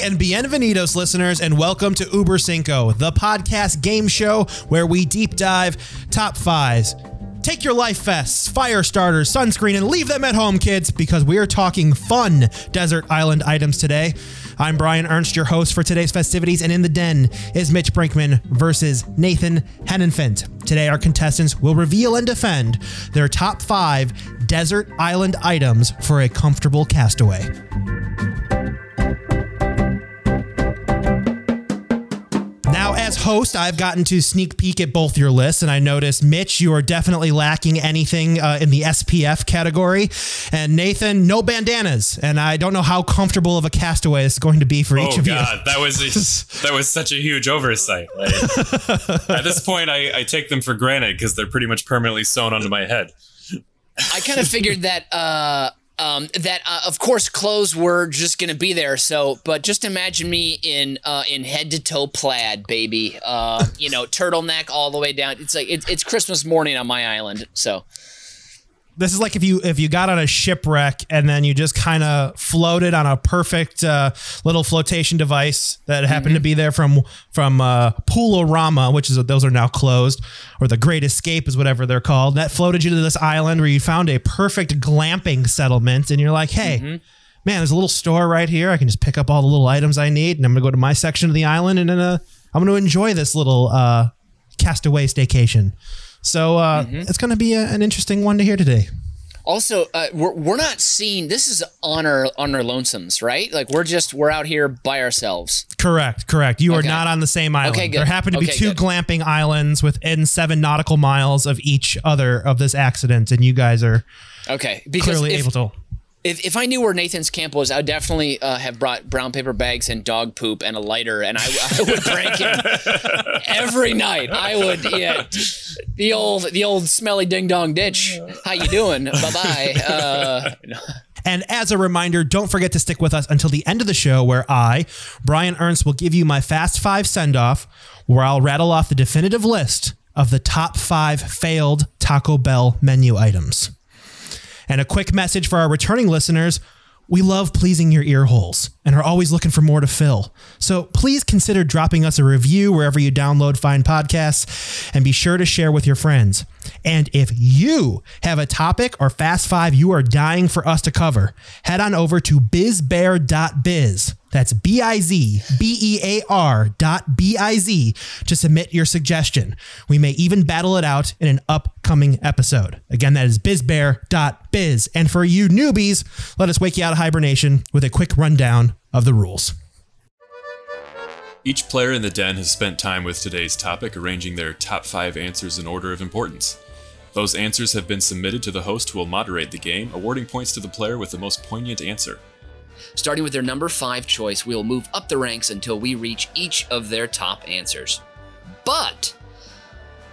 and bienvenidos, listeners, and welcome to Uber Cinco, the podcast game show where we deep dive top fives. Take your life vests, fire starters, sunscreen, and leave them at home, kids, because we are talking fun desert island items today. I'm Brian Ernst, your host for today's festivities, and in the den is Mitch Brinkman versus Nathan Hennenfent. Today, our contestants will reveal and defend their top five desert island items for a comfortable castaway. Host, I've gotten to sneak peek at both your lists, and I noticed, Mitch, you are definitely lacking anything uh, in the SPF category, and Nathan, no bandanas, and I don't know how comfortable of a castaway this is going to be for each of you. oh of god, you. that was a, that was such a huge oversight. Like, at this point, I, I take them for granted because they're pretty much permanently sewn onto my head. I kind of figured that uh um that uh, of course clothes were just gonna be there. So, but just imagine me in uh in head to toe plaid, baby. Uh, you know, turtleneck all the way down. It's like it's it's Christmas morning on my island. So This is like if you if you got on a shipwreck and then you just kind of floated on a perfect uh, little flotation device that happened to be there from from uh, Poolorama, which is those are now closed, or the Great Escape is whatever they're called. That floated you to this island where you found a perfect glamping settlement, and you're like, hey. Man, there's a little store right here. I can just pick up all the little items I need, and I'm gonna go to my section of the island, and then uh, I'm gonna enjoy this little uh, castaway staycation. So uh, it's going to be a, an interesting one to hear today. also uh, we're we're not seeing this is on our on our lonesomes, right? Like we're just we're out here by ourselves. Correct, correct. You are not on the same island. Okay, good. There happen to be two good. glamping islands within seven nautical miles of each other of this accident, and you guys are Okay, because clearly if, able to. If, if I knew where Nathan's camp was, I would definitely uh, have brought brown paper bags and dog poop and a lighter, and I, I would prank him every night. I would, yeah, the old the old smelly ding dong ditch. How you doing? Bye bye. Uh, And as a reminder, don't forget to stick with us until the end of the show, where I, Brian Ernst, will give you my Fast Five send off, where I'll rattle off the definitive list of the top five failed Taco Bell menu items. And a quick message for our returning listeners. We love pleasing your ear holes and are always looking for more to fill. So please consider dropping us a review wherever you download fine podcasts and be sure to share with your friends. And if you have a topic or fast five you are dying for us to cover, head on over to bizbear.biz. That's B I Z B E A R dot B I Z to submit your suggestion. We may even battle it out in an upcoming episode. Again, that is bizbear.biz. And for you newbies, let us wake you out of hibernation with a quick rundown of the rules. Each player in the den has spent time with today's topic arranging their top five answers in order of importance. Those answers have been submitted to the host who will moderate the game, awarding points to the player with the most poignant answer. starting with their number five choice, we will move up the ranks until we reach each of their top answers. But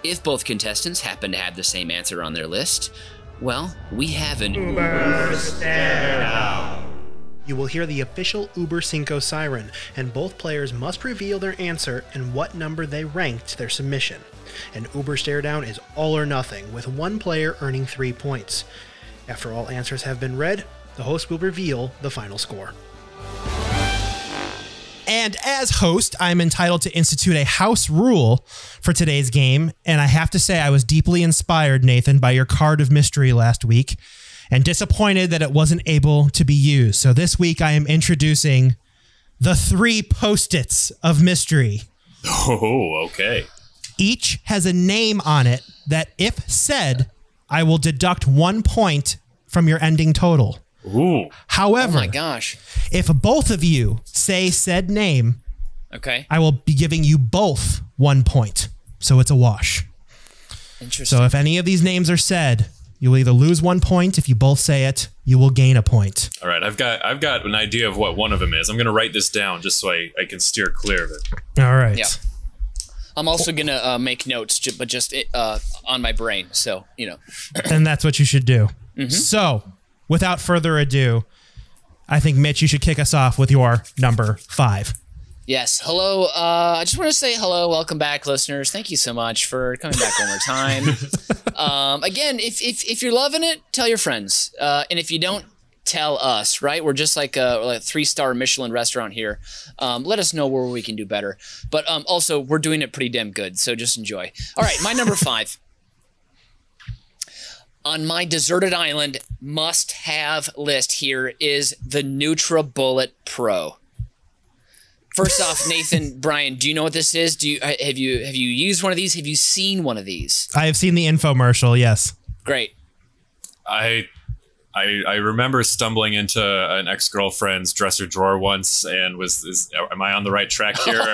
if both contestants happen to have the same answer on their list, well, we have an You will hear the official Uber Cinco siren, and both players must reveal their answer and what number they ranked their submission. An Uber stare down is all or nothing, with one player earning three points. After all answers have been read, the host will reveal the final score. And as host, I'm entitled to institute a house rule for today's game. And I have to say, I was deeply inspired, Nathan, by your card of mystery last week and disappointed that it wasn't able to be used. So this week, I am introducing the three post its of mystery. Oh, okay. Each has a name on it that, if said, I will deduct one point from your ending total. Ooh. Oh However, my gosh. if both of you say said name, Okay. I will be giving you both one point. So it's a wash. Interesting. So if any of these names are said, you'll either lose one point. If you both say it, you will gain a point. All right, I've got I've got an idea of what one of them is. I'm gonna write this down just so I, I can steer clear of it. All right. Yeah. I'm also gonna uh, make notes, ju- but just uh, on my brain. So you know. and that's what you should do. So, without further ado, I think Mitch, you should kick us off with your number five. Yes. Hello. Uh, I just want to say hello. Welcome back, listeners. Thank you so much for coming back one more time. um, again, if, if if you're loving it, tell your friends. Uh, and if you don't tell us, right? We're just like a, like a three star Michelin restaurant here. Um, let us know where we can do better. But um, also, we're doing it pretty damn good. So just enjoy. All right, my number five. On my deserted island must have list here is the NutriBullet Pro. First off, Nathan, Brian, do you know what this is? Do you have you have you used one of these? Have you seen one of these? I have seen the infomercial. Yes. Great. I I, I remember stumbling into an ex girlfriend's dresser drawer once and was is am I on the right track here?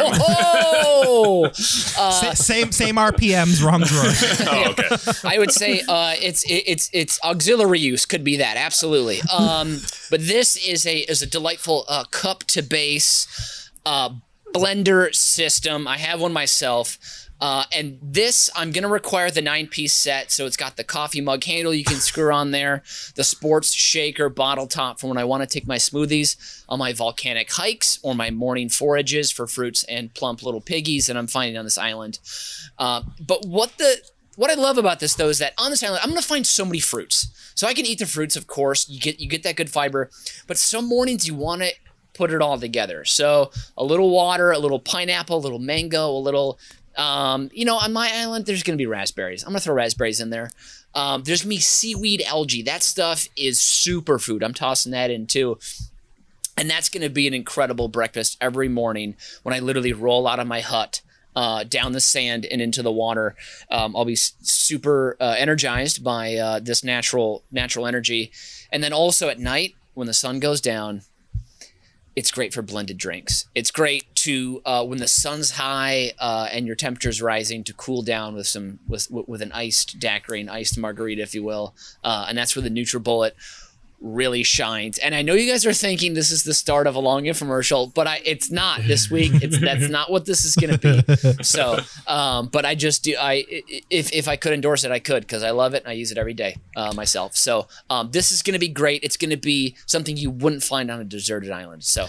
Oh, Sa- same same RPMs, wrong drawer. oh, okay. I would say uh, it's it's it's auxiliary use could be that absolutely. Um, but this is a is a delightful uh, cup to base uh, blender system. I have one myself. Uh, and this, I'm going to require the nine piece set. So it's got the coffee mug handle you can screw on there, the sports shaker bottle top for when I want to take my smoothies on my volcanic hikes or my morning forages for fruits and plump little piggies that I'm finding on this island. Uh, but what the what I love about this though is that on this island, I'm gonna find so many fruits. So I can eat the fruits, of course. You get you get that good fiber, but some mornings you want to put it all together. So a little water, a little pineapple, a little mango, a little um, you know, on my island, there's going to be raspberries. I'm going to throw raspberries in there. Um, there's be seaweed algae. That stuff is superfood. I'm tossing that in too. And that's going to be an incredible breakfast every morning when I literally roll out of my hut. Uh, down the sand and into the water, um, I'll be super uh, energized by uh, this natural natural energy, and then also at night when the sun goes down, it's great for blended drinks. It's great to uh, when the sun's high uh, and your temperature's rising to cool down with some with with an iced daiquiri, an iced margarita, if you will, uh, and that's where the NutriBullet really shines. And I know you guys are thinking this is the start of a long infomercial, but I it's not this week. It's that's not what this is going to be. So, um, but I just do I if if I could endorse it, I could because I love it and I use it every day uh, myself. So um, this is going to be great. It's going to be something you wouldn't find on a deserted island. So.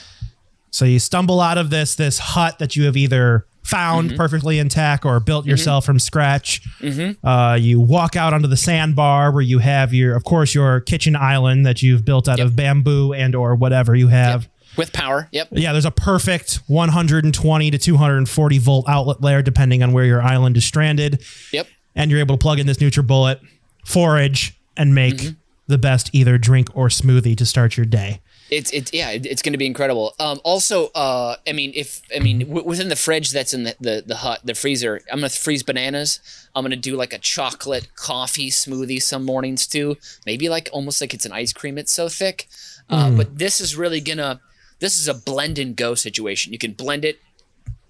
So you stumble out of this this hut that you have either found mm-hmm. perfectly intact or built mm-hmm. yourself from scratch. Mm-hmm. Uh, you walk out onto the sandbar where you have your, of course, your kitchen island that you've built out of bamboo and or whatever you have. With power, yep. Yeah, there's a perfect 120 to 240 volt outlet there, depending on where your island is stranded. Yep. And you're able to plug in this NutriBullet, forage, and make the best either drink or smoothie to start your day. It's it's yeah, it- it's going to be incredible. Um, also, uh, I mean, if I mean w- within the fridge that's in the, the the hut, the freezer, I'm gonna freeze bananas. I'm gonna do like a chocolate coffee smoothie some mornings too. Maybe like almost like it's an ice cream. It's so thick. Uh, But this is really gonna. This is a blend and go situation. You can blend it,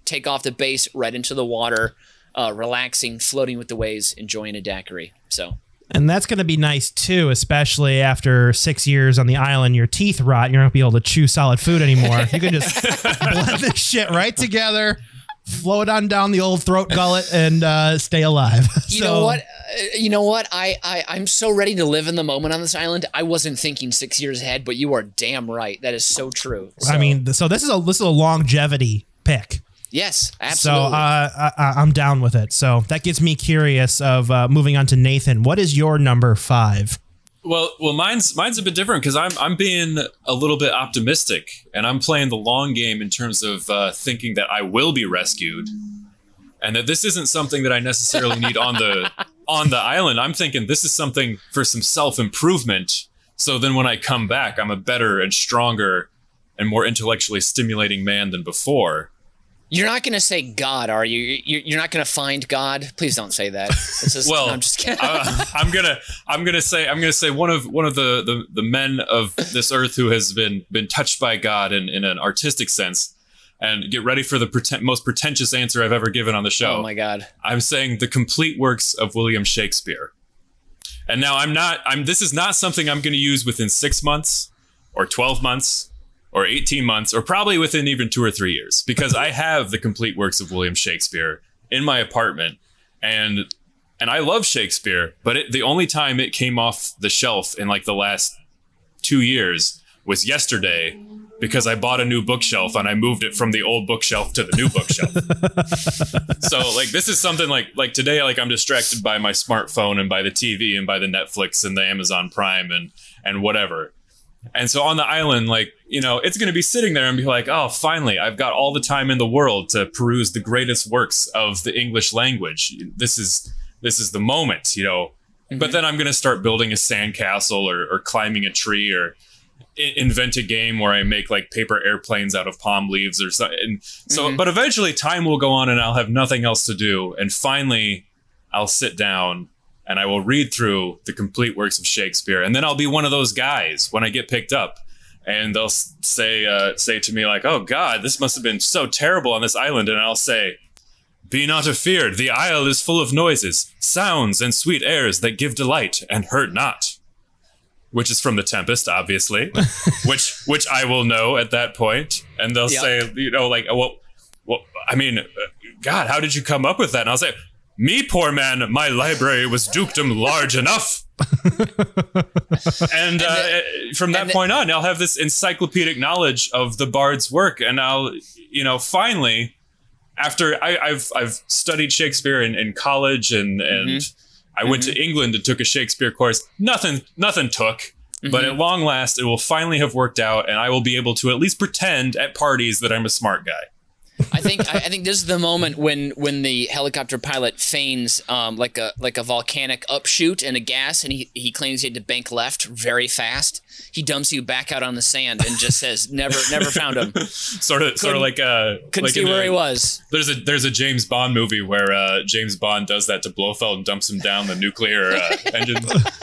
take off the base right into the water, uh, relaxing, floating with the waves, enjoying a daiquiri. So And that's going to be nice too, especially after six years on the island, your teeth rot. You're not going to be able to chew solid food anymore. You can just blend this shit right together, float it on down the old throat gullet, and uh, stay alive. You know what? Uh, you know what? I, I I'm so ready to live in the moment on this island. I wasn't thinking six years ahead, but you are damn right. That is so true. I mean, so this is a this is a longevity pick. Yes, So absolutely. uh, I, I- I'm down with it. So that gets me curious of uh, moving on to Nathan. What is your number five? Well, well, mine's mine's a bit different because I'm I'm being a little bit optimistic, and I'm playing the long game in terms of uh, thinking that I will be rescued, and that this isn't something that I necessarily need on the on the island. I'm thinking this is something for some self improvement. So then, when I come back, I'm a better and stronger and more intellectually stimulating man than before. You're not going to say God, are you? You- You're not going to find God. Please don't say that. This is, Well, no, I'm just kidding. uh, I'm gonna I'm gonna say I'm gonna say one of one of the, the the men of this earth who has been been touched by God in, in an artistic sense. And get ready for the preten- most pretentious answer I've ever given on the show. oh my God. I'm saying the complete works of William Shakespeare. And now I'm not I'm this is not something I'm going to use within 6 months or 12 months or 18 months or probably within even 2 or 3 years because I have the complete works of William Shakespeare in my apartment. And and I love Shakespeare, but it, the only time it came off the shelf in like the last 2 years was yesterday because I bought a new bookshelf and I moved it from the old bookshelf to the new bookshelf. So like this is something like like today like i'm distracted by my smartphone and by the tv and by the netflix and the amazon prime and and whatever And so on the island, like, you know, it's going to be sitting there and be like, oh, finally, I've got all the time in the world to peruse the greatest works of the English language. This is this is the moment, you know. But mm-hmm. then I'm going to start building a sandcastle or, or climbing a tree or i- invent a game where I make like paper airplanes out of palm leaves or something. And so, mm-hmm. but eventually time will go on and I'll have nothing else to do. And finally, I'll sit down and I will read through the complete works of Shakespeare. And then I'll be one of those guys when I get picked up. And they'll say uh, say to me like, "Oh God, this must have been so terrible on this island." And I'll say, "Be not afeared. The isle is full of noises, sounds, and sweet airs that give delight and hurt not." Which is from the Tempest, obviously, which which I will know at that point. And they'll Yeah. say, you know, like, well, well, I mean, uh, God, how did you come up with that? And I'll say, me, poor man, my library was dukedom large enough. and uh, from that and the- point on, I'll have this encyclopedic knowledge of the bard's work, and I'll, you know, finally, after I, I've I've studied Shakespeare in, in college, and mm-hmm. and I went to mm-hmm. England and took a Shakespeare course. Nothing nothing took. But at mm-hmm. long last, it will finally have worked out, and I will be able to at least pretend at parties that I'm a smart guy. I think I, I think this is the moment when when the helicopter pilot feigns um, like a like a volcanic upshoot and a gas, and he, he claims he had to bank left very fast. He dumps you back out on the sand and just says, "Never, never found him. Sort of, sort of like uh, Couldn't like see where the- he was." There's a there's a James Bond movie where uh, James Bond does that to Blofeld and dumps him down the nuclear uh, engine.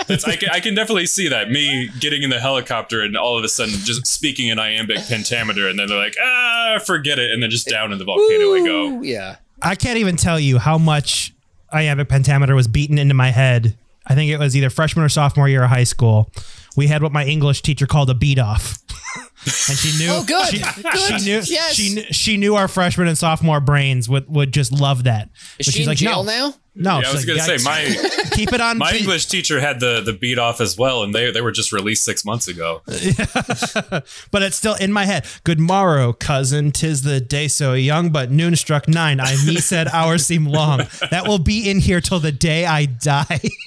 That's, I, can, I can definitely see that me getting in the helicopter and all of a sudden just speaking in iambic pentameter, and then they're like, ah, forget it, and then just down in the volcano I go. Yeah. I can't even tell you how much iambic pentameter was beaten into my head. I think it was either freshman or sophomore year of high school. We had what my English teacher called a beat off. and she knew Oh, good. She, Good. she knew Yes. she knew she knew our freshman and sophomore brains would, would just love that. Is But she in jail now? No, Yeah, I was gonna like, say my keep it on my English teacher had the the beat off as well, and they they were just released six months ago. but it's still in my head. Good morrow, cousin. Tis the day so young, but noon struck nine. I me said hours seem long. That will be in here till the day I die.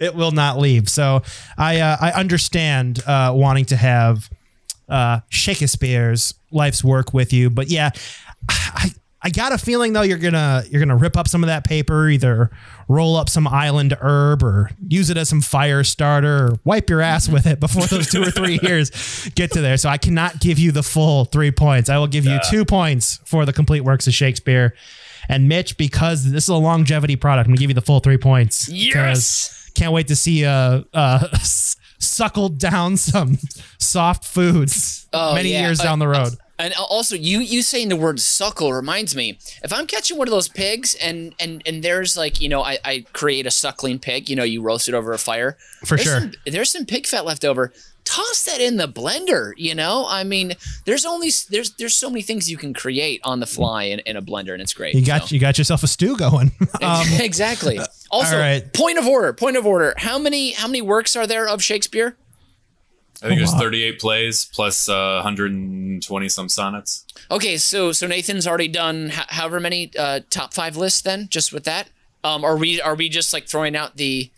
it will not leave. So I uh, I understand uh, wanting to have uh, Shakespeare's life's work with you, but yeah, I I got a feeling though you're gonna you're gonna rip up some of that paper, either roll up some island herb or use it as some fire starter or wipe your ass with it before those two or three years get to there. So I cannot give you the full three points. I will give you two points for the complete works of Shakespeare. And Mitch, because this is a longevity product, I'm gonna give you the full three points. Yes! Can't wait to see uh uh suckled down some soft foods Oh, many yeah. years Uh, down the road. And also, you you saying the word suckle reminds me. If I'm catching one of those pigs, and and and there's like you know, I, I create a suckling pig. You know, you roast it over a fire. For There's sure. Some, there's some pig fat left over. Toss that in the blender. You know, I mean, there's only there's there's so many things you can create on the fly in, in a blender, and it's great. You got so. you got yourself a stew going. Um, exactly. Also, right. point of order. Point of order. How many how many works are there of Shakespeare? I think there's wow. 38 plays plus uh, 120 some sonnets. Okay, so so Nathan's already done ho- however many uh, top five lists. Then just with that, um, are we are we just like throwing out the?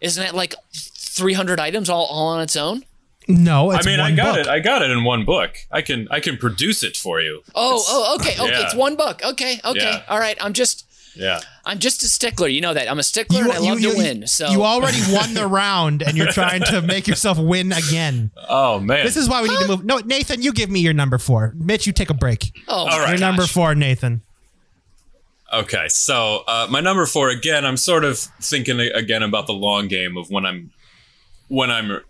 Isn't it like 300 items all, all on its own? no, I it's mean, I got book. it. I got it in one book. I can I can produce it for you. Oh, oh, okay, okay. yeah. It's one book. Okay, okay. Yeah. All right. I'm just Yeah. I'm just a stickler. You know that. I'm a stickler and I love to win. So you already won the round, and you're trying to make yourself win again. Oh man. This is why we need to move. No, Nathan, you give me your number four. Mitch, you take a break. oh, All right. Your number gosh. four, Nathan. Okay, so uh, my number four again. I'm sort of thinking again about the long game of when I'm when I'm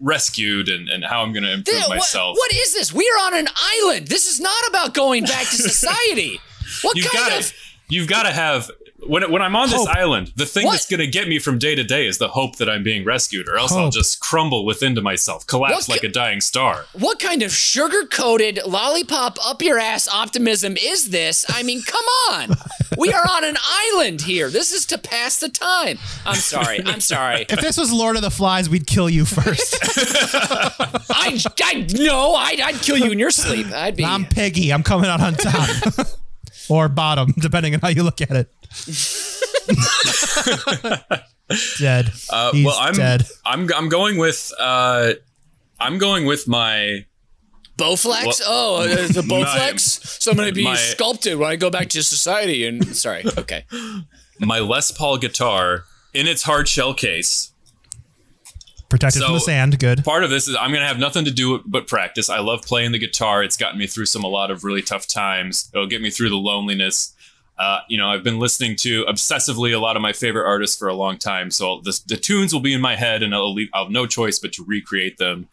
rescued and, and how I'm going to improve Th- what- myself. what is this? We are on an island. This is not about going back to society. What You've kind got of to you've got to have when when I'm on this island. The thing What? that's going to get me from day to day is the hope that I'm being rescued, or else I'll just crumble within to myself, collapse What like ca- a dying star. What kind of sugar coated lollipop up your ass optimism is this? I mean, come on. We are on an island here. This is to pass the time. I'm sorry. I'm sorry. If this was Lord of the Flies, we'd kill you first. I, I no, I'd, I'd kill you in your sleep. I'd be. I'm Piggy. I'm coming out on top. or bottom, depending on how you look at it. dead. Uh, He's well, I'm dead. I'm I'm going with uh, I'm going with my Bowflex? Well, oh, uh, the my- Bowflex? So I'm going to be my- sculpted when I go back to society. And sorry, okay. my Les Paul guitar in its hard shell case. Protected from the sand. Good. Part of this is I'm gonna have nothing to do but practice. I love playing the guitar. It's gotten me through some a lot of really tough times. It'll get me through the loneliness. Uh, you know, I've been listening to obsessively a lot of my favorite artists for a long time, so the, the tunes will be in my head, and I'll, leave, I'll have no choice but to recreate them.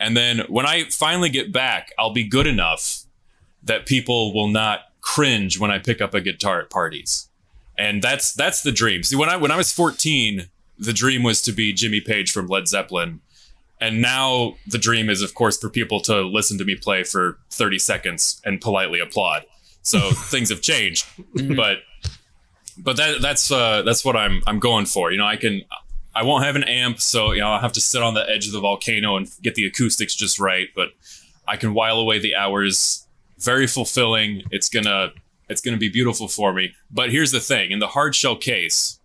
And then when I finally get back, I'll be good enough that people will not cringe when I pick up a guitar at parties. And that's that's the dream. See, when I when I was 14, the dream was to be Jimmy Page from Led Zeppelin. And now the dream is, of course, for people to listen to me play for 30 seconds and politely applaud. So things have changed, but but that that's uh, that's what I'm I'm going for. You know, I can I won't have an amp, so you know I'll have to sit on the edge of the volcano and get the acoustics just right. But I can while away the hours. Very fulfilling. It's gonna it's gonna be beautiful for me. But here's the thing: in the hard shell case,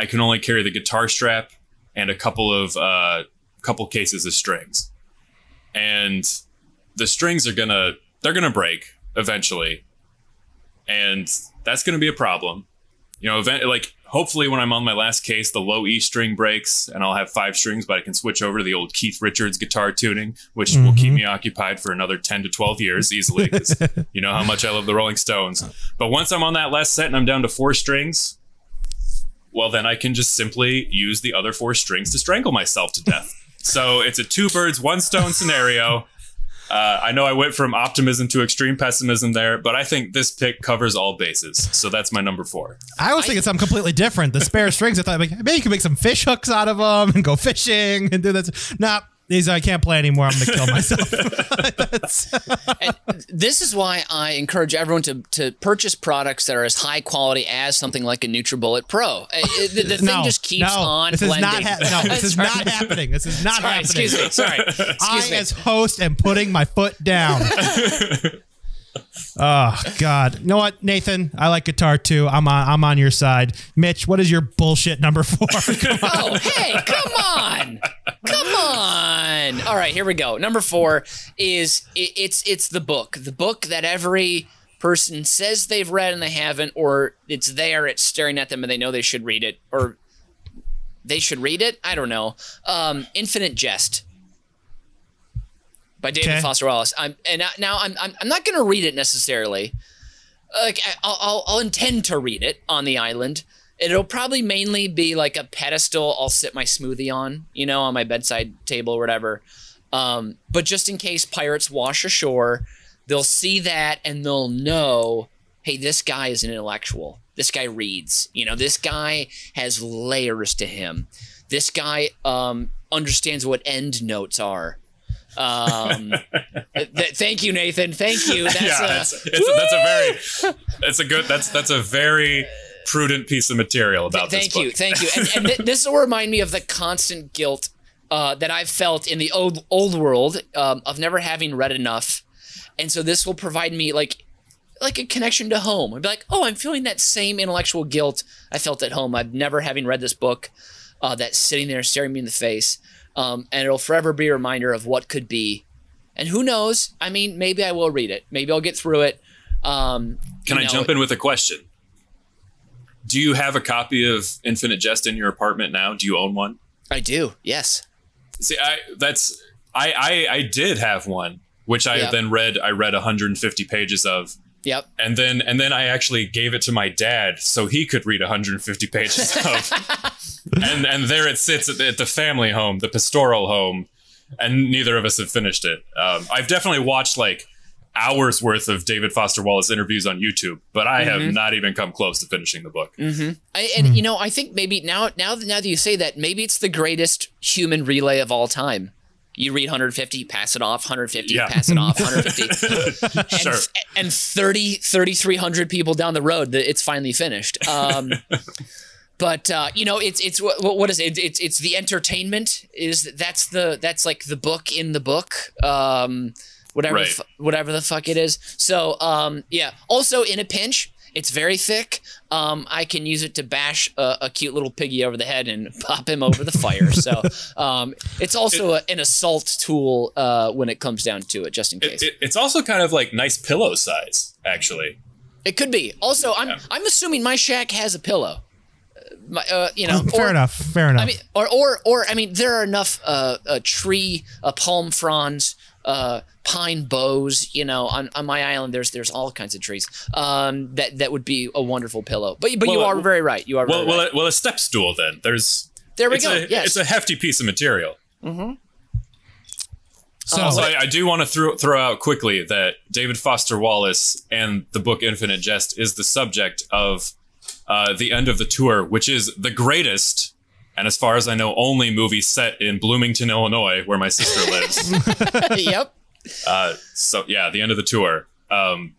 I can only carry the guitar strap and a couple of uh, couple cases of strings, and the strings are gonna they're gonna break eventually, and that's gonna be a problem. You know, event like hopefully when I'm on my last case, the low E string breaks and I'll have five strings, but I can switch over to the old Keith Richards guitar tuning, which will keep me occupied for another 10 to 12 years easily. 'cause you know how much I love the Rolling Stones. But once I'm on that last set and I'm down to four strings, well, then I can just simply use the other four strings to strangle myself to death. so it's a two birds, one stone scenario. Uh, I know I went from optimism to extreme pessimism there, but I think this pick covers all bases. So that's my number four. I was thinking something completely different. The spare strings. I thought like, maybe you could make some fish hooks out of them and go fishing and do that. Nah, these I can't play anymore. I'm gonna kill myself. This is why I encourage everyone to, to purchase products that are as high quality as something like a NutriBullet Pro. Uh, it- The, the thing just keeps no, on This is not. Ha- no, this is Sorry. not happening. This is not Sorry, happening. excuse me. Sorry. I, me. as host, am putting my foot down. Oh God! You know what, Nathan? I like guitar too. I'm on. I'm on your side. Mitch, what is your bullshit number four? Oh, hey, come on. Come on. All right, here we go. Number 4 is it, it's it's the book. The book that every person says they've read and they haven't or it's there, it's staring at them and they know they should read it or they should read it. I don't know. Um, Infinite Jest by David Okay. Foster Wallace. I'm and now- I'm I'm, I'm not going to read it necessarily. Like I'll, I'll I'll intend to read it on the island. It'll probably mainly be like a pedestal I'll sit my smoothie on, you know, on my bedside table or whatever. Um, but just in case pirates wash ashore, they'll see that and they'll know, hey, this guy is an intellectual. This guy reads. You know, this guy has layers to him. This guy um, understands what end notes are. Um, th- thank you, Nathan. Thank you. That's yeah, a, it's, it's that's a very that's a good that's that's a very prudent piece of material about Thank this book. Thank you, thank you. And, and th- this will remind me of the constant guilt uh, that I've felt in the old old world um, of never having read enough, and so this will provide me like like a connection to home. I'd be like, oh, I'm feeling that same intellectual guilt I felt at home. I've never having read this book uh, that's sitting there staring me in the face, um, and it'll forever be a reminder of what could be. And who knows? I mean, maybe I will read it. Maybe I'll get through it. Um, Can I know, jump in with a question? Do you have a copy of Infinite Jest in your apartment now? Do you own one? I do. Yes. See, I that's I I, I did have one, which I Yeah. then read. I read 150 pages of, Yep. and then and then I actually gave it to my dad so he could read 150 pages of, and and there it sits at the, at the family home, the pastoral home, and neither of us have finished it. Um, I've definitely watched like hours worth of David Foster Wallace interviews on YouTube, but I have mm-hmm. not even come close to finishing the book. Mm-hmm. I, and hmm. you know, I think maybe now, now, now that you say that, maybe it's the greatest human relay of all time. You read 150, pass it off, 150, Yeah. pass it off, 150. and, Sure. and 30, 3,300 people down the road, it's finally finished. Um, but uh, you know, it's it's what what is it? It's it's the entertainment is that's the that's like the book in the book. Um, whatever Right. the fu- whatever the fuck it is. So um, yeah. Also, in a pinch, It's very thick. Um, I can use it to bash a, a cute little piggy over the head and pop him over the fire. So um, it's also a, an assault tool uh, when it comes down to it, just in case. It, it, it's also kind of like nice pillow size, actually. It could be. Also, I'm Yeah. I'm assuming my shack has a pillow. Uh, My, uh, you know, Fair or- enough. Fair enough. I mean, or or or I mean, there are enough uh, uh tree, uh, palm fronds, uh, pine boughs. You know, on, on my island, there's there's all kinds of trees. Um, that that would be a wonderful pillow. But but you are uh, very right. You are Well, well, right. a, well, a step stool then. There's There we it's go. A, yes. It's a hefty piece of material. Hmm. so Also, I, I do want to throw throw out quickly that David Foster Wallace and the book Infinite Jest is the subject of uh, the end of the tour, which is the greatest. And as far as I know, only movie set in Bloomington, Illinois, where my sister lives. yep. Uh, so yeah, the end of the tour um,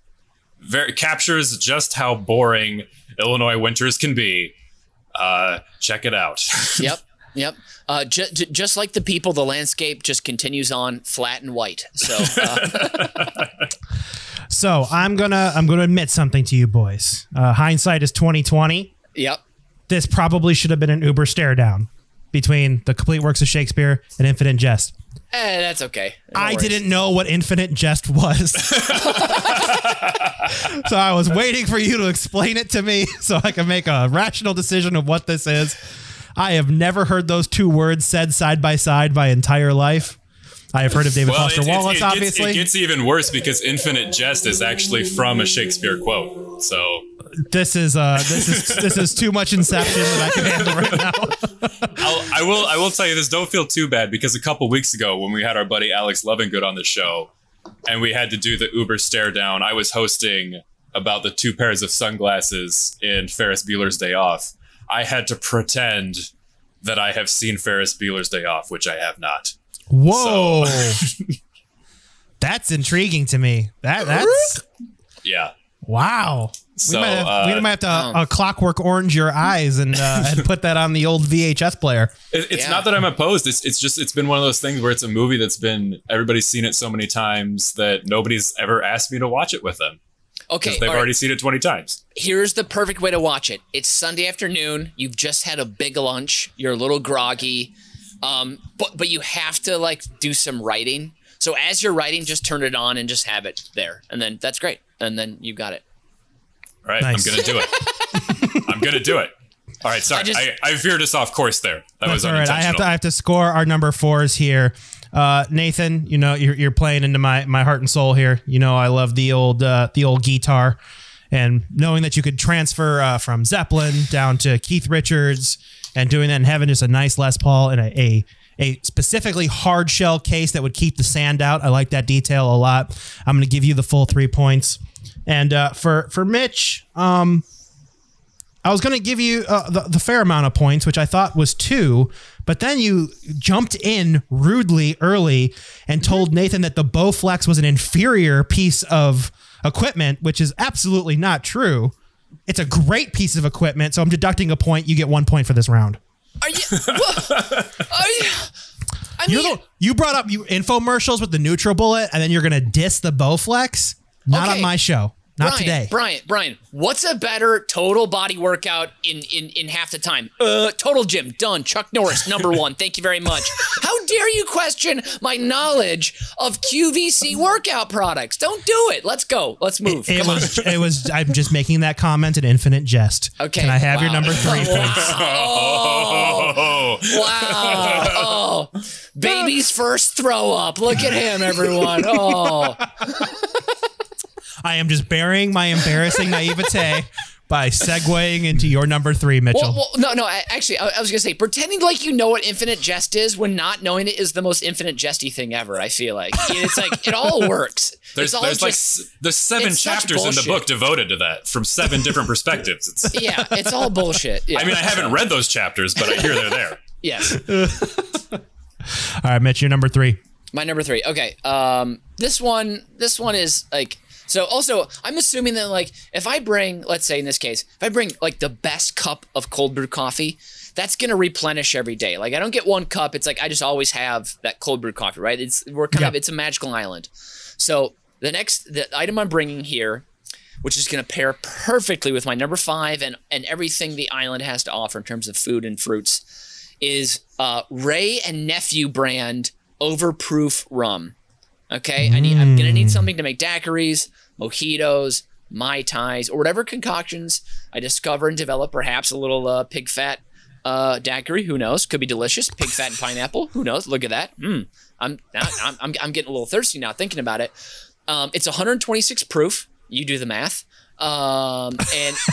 very captures just how boring Illinois winters can be. Uh, check it out. Yep. Yep. Uh, ju- ju- just like the people, the landscape just continues on flat and white. So uh, so I'm gonna I'm gonna admit something to you boys. Uh, hindsight is 2020. yep. This probably should have been an Uber stare down between the complete works of Shakespeare and Infinite Jest. Eh, that's okay. No I worries. didn't know what Infinite Jest was. so I was waiting for you to explain it to me so I can make a rational decision of what this is. I have never heard those two words said side by side my entire life. I have heard of David Foster it, it- Wallace, it gets, obviously. it gets even worse because Infinite Jest is actually from a Shakespeare quote. So this is uh this is this is too much inception that I can handle right now. I'll, I will I will tell you this. Don't feel too bad because a couple weeks ago when we had our buddy Alex Lovingood on the show, and we had to do the Uber stare down, I was hosting about the two pairs of sunglasses in Ferris Bueller's Day Off. I had to pretend that I have seen Ferris Bueller's Day Off, which I have not. Whoa. that's intriguing to me. That that's Yeah. wow. So, we, might have, we uh, might have to uh, clockwork orange your eyes and uh, and put that on the old VHS player. It, it's Yeah. not that I'm opposed. It's it's just it's been one of those things where it's a movie that's been everybody's seen it so many times that nobody's ever asked me to watch it with them. Okay. They've all right. already seen it 20 times. here's the perfect way to watch it. It's Sunday afternoon. You've just had a big lunch. You're a little groggy, um, but but you have to like do some writing. So as you're writing, just turn it on and just have it there, and then that's great. And then you've got it. All right, Nice. I'm gonna do it. I'm gonna do it. All right, sorry, I, just- I, veered us off course there. That was all right. I have to I have to score our number fours here. Uh, Nathan, you know you're, you're playing into my my heart and soul here. You know I love the old uh, the old guitar, and knowing that you could transfer uh, from Zeppelin down to Keith Richards, and doing that and having just a nice Les Paul and a, a a specifically hard shell case that would keep the sand out. I like that detail a lot. I'm going to give you the full three points. And uh, for for Mitch, um, I was going to give you uh, the, the fair amount of points, which I thought was two, but then you jumped in rudely early and told Nathan that the Bowflex was an inferior piece of equipment, which is absolutely not true. It's a great piece of equipment, so I'm deducting a point. You get one point for this round. Are you? what? Are you? I mean, the, you brought up you infomercials with the NutriBullet, and then you're going to diss the Bowflex. Not Okay. on my show. Not Brian, today. Brian, Brian, what's a better total body workout in in in half the time? Uh, total gym done. Chuck Norris, number one. Thank you very much. How dare you question my knowledge of QVC workout products? Don't do it. Let's go. Let's move. It on. was. It was. I'm just making that comment an infinite jest. Okay, Can I have your number three, please? Oh, Wow. Oh, baby's first throw up. Look at him, everyone. Oh, I am just burying my embarrassing naivete by segueing into your number three, Mitchell. well, well, no, no. I, actually, I, I was gonna say pretending like you know what infinite jest is when not knowing it is the most infinite jesty thing ever. I feel like it's like it all works. there's all there's like just, s- there's seven chapters in the book devoted to that from seven different perspectives. It's, yeah, it's all bullshit. Yeah. I mean, I haven't read those chapters, but I hear they're there. yes. All right, Mitch, your number three. My number three. Okay. Um, this one, this one is like. So also, I'm assuming that like if I bring, let's say in this case, if I bring like the best cup of cold brew coffee, that's gonna replenish every day. Like I don't get one cup. It's like I just always have that cold brew coffee, right? It's we're kind of it's a magical island. So the next the item I'm bringing here which is to pair perfectly with my number five and, and everything the island has to offer in terms of food and fruits, is uh, Wray and Nephew brand overproof rum. Okay, I need, I'm gonna need something to make daiquiris, mojitos, mai tais, or whatever concoctions I discover and develop. Perhaps a little uh, pig fat uh, daiquiri. Who knows? Could be delicious. Pig fat and pineapple. Who knows? Look at that. Mm. I'm, I'm I'm I'm getting a little thirsty now thinking about it. Um, it's 126 proof. You do the math. Um, and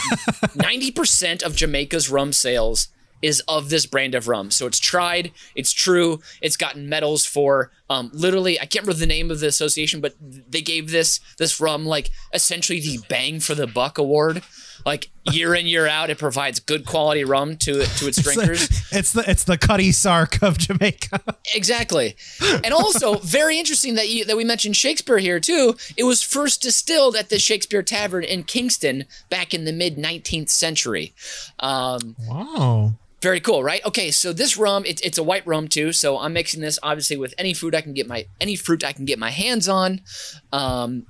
90% of Jamaica's rum sales is of this brand of rum. So it's tried, it's true, it's gotten medals for um, literally I can't remember the name of the association, but they gave this this rum like essentially the bang for the buck award. Like year in year out, it provides good quality rum to to its drinkers. It's the it's the Cutty Sark of Jamaica. Exactly, and also very interesting that you that we mentioned Shakespeare here too. It was first distilled at the Shakespeare Tavern in Kingston back in the mid 19th century. Um, Wow. Very cool, right? Okay, so this rum, it's it's a white rum too. So I'm mixing this obviously with any fruit I can get my any fruit I can get my hands on. Um,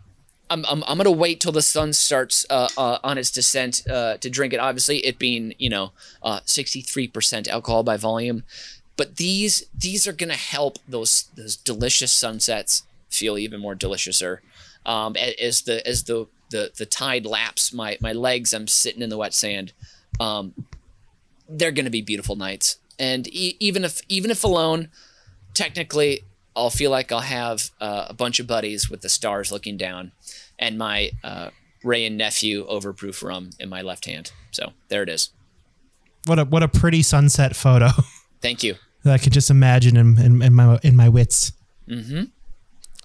I'm, I'm, I'm gonna wait till the sun starts uh, uh, on its descent uh, to drink it. Obviously, it being you know 63% alcohol by volume, but these these are gonna help those those delicious sunsets feel even more deliciouser. Um, as the as the the the tide laps my my legs, I'm sitting in the wet sand. Um, they're going to be beautiful nights. And e- even if even if alone, technically, I'll feel like I'll have uh, a bunch of buddies with the stars looking down, and my uh, Wray and nephew overproof rum in my left hand. So there it is. What a what a pretty sunset photo Thank you. that I could just imagine in, in, in my in my wits. Mm-hmm.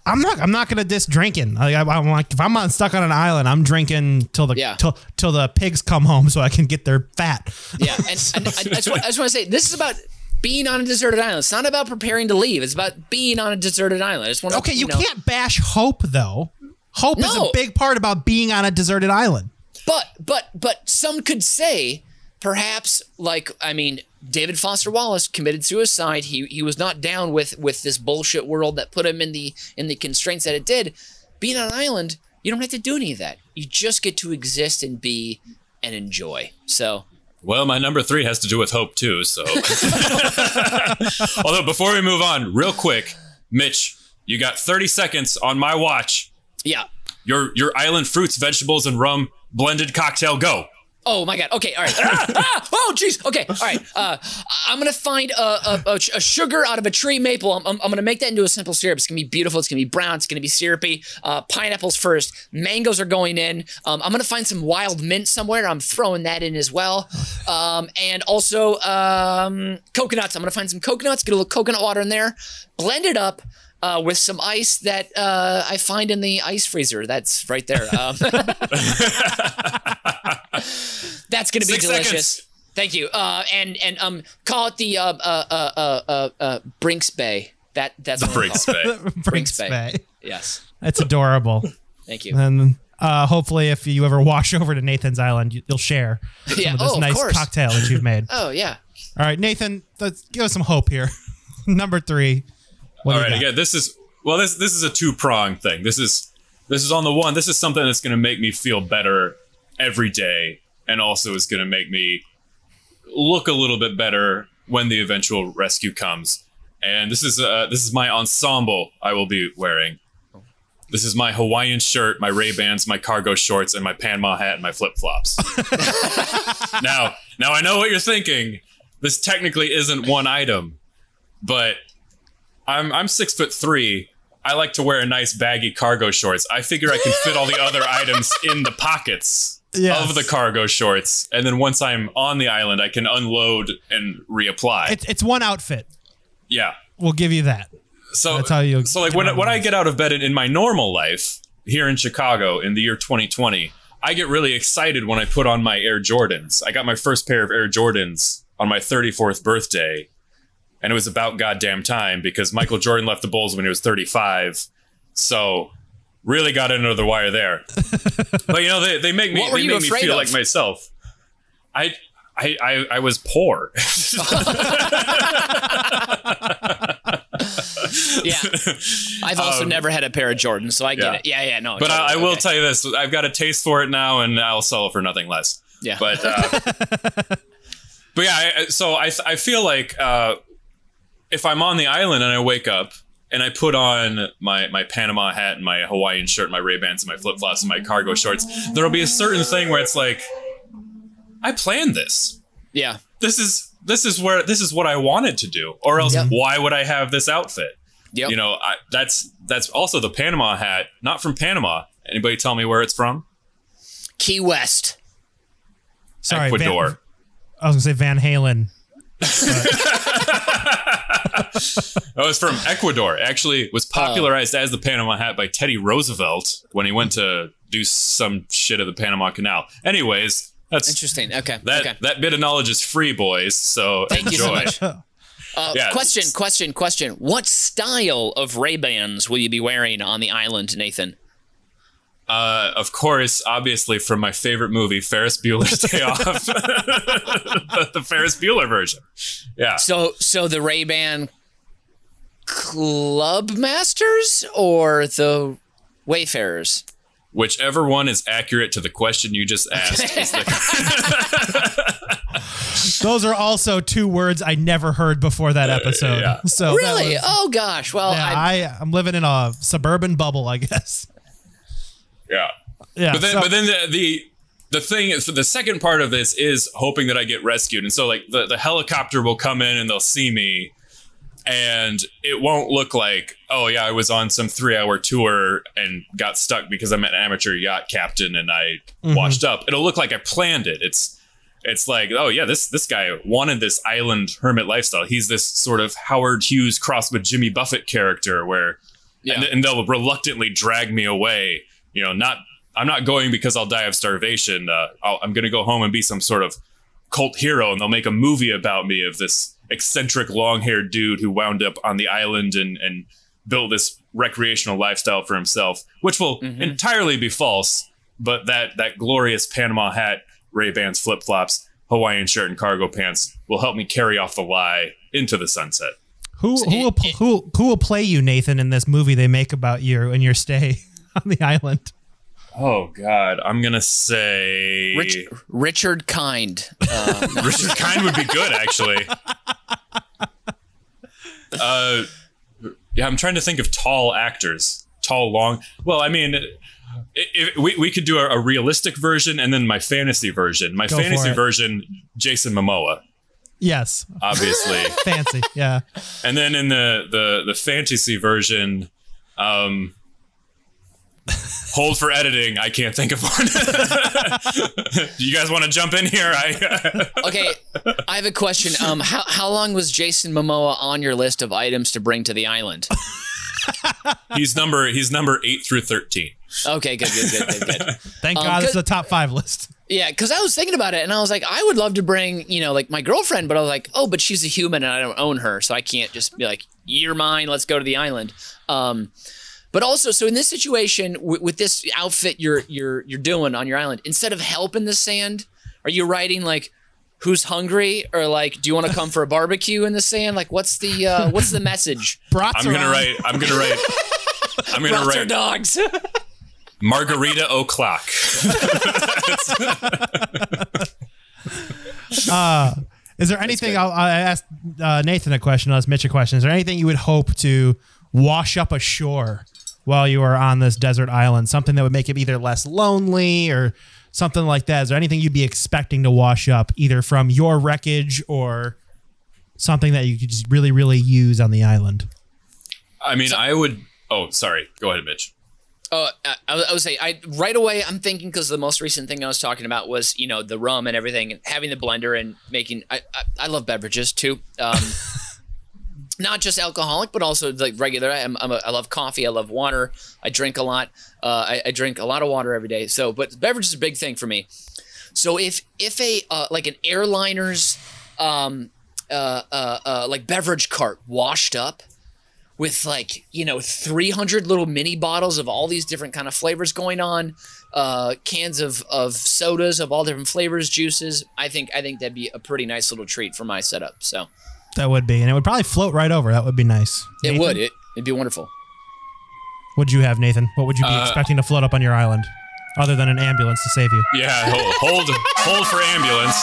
I'm not I'm not gonna diss drinking. Like, I, I'm like if I'm on, stuck on an island, I'm drinking till the Yeah. till till the pigs come home so I can get their fat. Yeah, and, and I, I just want, I just want to say this is about being on a deserted island. It's not about preparing to leave. It's about being on a deserted island. I just want to Okay, you, know, can't bash hope though. Hope is a big part about being on a deserted island. But but but some could say perhaps like I mean David Foster Wallace committed suicide. He he was not down with with this bullshit world that put him in the in the constraints that it did. Being on an island, you don't have to do any of that. You just get to exist and be and enjoy. So Well, my number three has to do with hope too. So, although before we move on, real quick, Mitch, you got 30 seconds on my watch. yeah. Your your island fruits, vegetables, and rum blended cocktail. Go. Oh my god. Okay. All right. Ah, ah, oh jeez. Okay. All right. Uh, I'm gonna find a, a, a, a sugar out of a tree maple. I'm, I'm, I'm gonna make that into a simple syrup. It's gonna be beautiful. It's gonna be brown. It's gonna be syrupy. Uh, pineapples first. Mangoes are going in. Um, I'm gonna find some wild mint somewhere. I'm throwing that in as well. Um, and also um, coconuts. I'm gonna find some coconuts. Get a little coconut water in there. Blend it up. Uh, with some ice that uh, I find in the ice freezer. That's right there. Um, That's gonna be Six delicious. seconds. Thank you. Uh, and and um, call it the uh uh uh uh uh, uh Brinks Bay. That that's The what we'll Brinks call. Bay. Brinks Bay. Bay. Yes. That's adorable. Thank you. and uh, hopefully, if you ever wash over to Nathan's Island, you, you'll share Yeah. some of this Oh, nice course. cocktail that you've made. Oh yeah. All right, Nathan, let's give us some hope here. Number three. What All right, again, this is well, this this is a two prong thing. This is this is on the one. This is something that's going to make me feel better every day, and also is going to make me look a little bit better when the eventual rescue comes. And this is uh, this is my ensemble I will be wearing. This is my Hawaiian shirt, my Ray Bans, my cargo shorts, and my Panama hat and my flip flops. now, now I know what you're thinking. This technically isn't one item, but I'm I'm six foot three. I like to wear a nice baggy cargo shorts. I figure I can fit all the other items in the pockets Yes. of the cargo shorts, and then once I'm on the island, I can unload and reapply. It's, it's one outfit. yeah. We'll give you that. So That's how you So like when when I get out of bed in, in my normal life here in Chicago in the year 2020, I get really excited when I put on my Air Jordans. I got my first pair of Air Jordans on my 34th birthday, and it was about goddamn time because Michael Jordan left the Bulls when he was 35. So really got under the wire there. but you know they, they make me they make me feel of? like myself. I I I, I was poor. Yeah. I've also never had a pair of Jordans, so I get yeah. it. Yeah, yeah, no. But I, I will okay. tell you this: I've got a taste for it now, and I'll sell it for nothing less. Yeah. But uh, but yeah, I, so I I feel like uh, if I'm on the island and I wake up and I put on my my Panama hat and my Hawaiian shirt, and my Ray Bans and my flip flops and my cargo shorts, there'll be a certain thing where it's like, I planned this. Yeah. This is this is where this is what I wanted to do, or else Yep. why would I have this outfit? Yep. You know, I, that's that's also the Panama hat, not from Panama. Anybody tell me where it's from? Key West. Sorry, Ecuador. Van, I was gonna say Van Halen. Oh, it's from Ecuador. Actually, it Oh. was popularized as the Panama hat by Teddy Roosevelt when he went to do some shit at the Panama Canal. Anyways, that's Interesting. Okay. that okay. that bit of knowledge is free, boys. So Thank you so enjoy. much. Uh, Yeah. question, question, question. What style of Ray Bans will you be wearing on the island, Nathan? Uh, of course, obviously, from my favorite movie, Ferris Bueller's Day Off, the, the Ferris Bueller version. Yeah. So, so the Ray Ban Club Masters or the Wayfarers? Whichever one is accurate to the question you just asked is the Those are also two words I never heard before that episode. yeah. So Really? was- oh gosh. Well, yeah, I, I, I'm living in a suburban bubble, I guess. Yeah. Yeah. But then, so- but then the, the the thing is, the second part of this is hoping that I get rescued, and so like the the helicopter will come in and they'll see me, and it won't look like oh yeah I was on some three hour tour and got stuck because I'm an amateur yacht captain and I mm-hmm. washed up. It'll look like I planned it. It's it's like oh yeah this this guy wanted this island hermit lifestyle. He's this sort of Howard Hughes crossed with Jimmy Buffett character where Yeah. and, and they'll reluctantly drag me away. You know, not I'm not going because I'll die of starvation. Uh, I'll, I'm going to go home and be some sort of cult hero, and they'll make a movie about me of this eccentric long-haired dude who wound up on the island and and built this recreational lifestyle for himself, which will entirely be false. But that that glorious Panama hat, Ray Bans, flip flops, Hawaiian shirt, and cargo pants will help me carry off the lie into the sunset. who who will who who will play you, Nathan, in this movie they make about you and your stay on the island? Oh God, I'm gonna say Rich, Richard Kind. Uh, no. Richard Kind would be good, actually. Uh, yeah, I'm trying to think of tall actors, tall, long. Well, I mean, i if we we could do a, a realistic version and then my fantasy version. My Go fantasy version, Jason Momoa, Yes, obviously, fancy. Yeah, and then in the the the fantasy version, um. Hold for editing. I can't think of one. Do you guys want to jump in here? I okay, I have a question. Um, how how long was Jason Momoa on your list of items to bring to the island? he's number he's number eight through thirteen. Okay, good, good, good, good, good. thank Um, God it's good- a top five list. Yeah, because I was thinking about it and I was like, I would love to bring, you know, like my girlfriend, but I was like, oh, but she's a human and I don't own her, so I can't just be like, you're mine, let's go to the island. Um, but also, so in this situation with, with this outfit you're you're you're doing on your island, instead of help in the sand, are you writing like, who's hungry or like, do you want to come for a barbecue in the sand? Like, what's the uh, what's the message? Brats I'm gonna around. write. I'm gonna write. I'm gonna Brats are write dogs. Margarita O'clock. Uh, is there anything? I'll, I asked uh, Nathan a question. I'll ask Mitch a question. Is there anything you would hope to wash up ashore while you are on this desert island? Something that would make it either less lonely or something like that. Is there anything you'd be expecting to wash up, either from your wreckage or something that you could just really, really use on the island? I mean, I would. Oh, sorry. Go ahead, Mitch. Oh, I, I would- I would say I right away. I'm thinking because the most recent thing I was talking about was you know the rum and everything, and having the blender and making. I I, I love beverages too. Um, not just alcoholic, but also like regular. I'm, I'm a, I love coffee. I love water. I drink a lot. Uh, I, I drink a lot of water every day. So, but beverage is a big thing for me. So if if a uh, like an airliner's um, uh, uh, uh, like beverage cart washed up with like you know 300 little mini bottles of all these different kind of flavors going on uh, cans of, of sodas of all different flavors juices i think i think that'd be a pretty nice little treat for my setup so That would be, and it would probably float right over. That would be nice. it Nathan? would it It'd be wonderful. What'd you have, Nathan? What would you be Uh, expecting to float up on your island, other than an ambulance to save you Yeah, hold hold, hold for ambulance.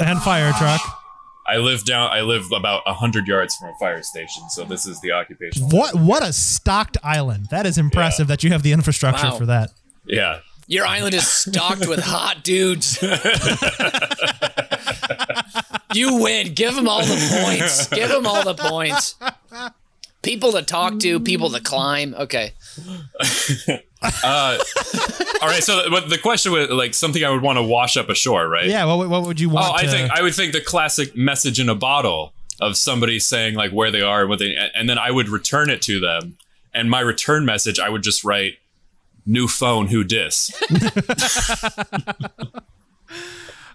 and fire truck? I live down. I live about hundred yards from a fire station, so this is the occupation. What what a stocked island! That is impressive that you have the infrastructure Wow. for that. Yeah, Your island is stocked with hot dudes. you win. Give them all the points. Give them all the points. People to talk to, people to climb. Okay. Uh, all right. So, but the question was like something I would want to wash up ashore, right? Yeah. What, what would you oh, want? Oh, I to- think I would think the classic message in a bottle of somebody saying like where they are and what they, and then I would return it to them, and my return message I would just write, "New phone, who dis?"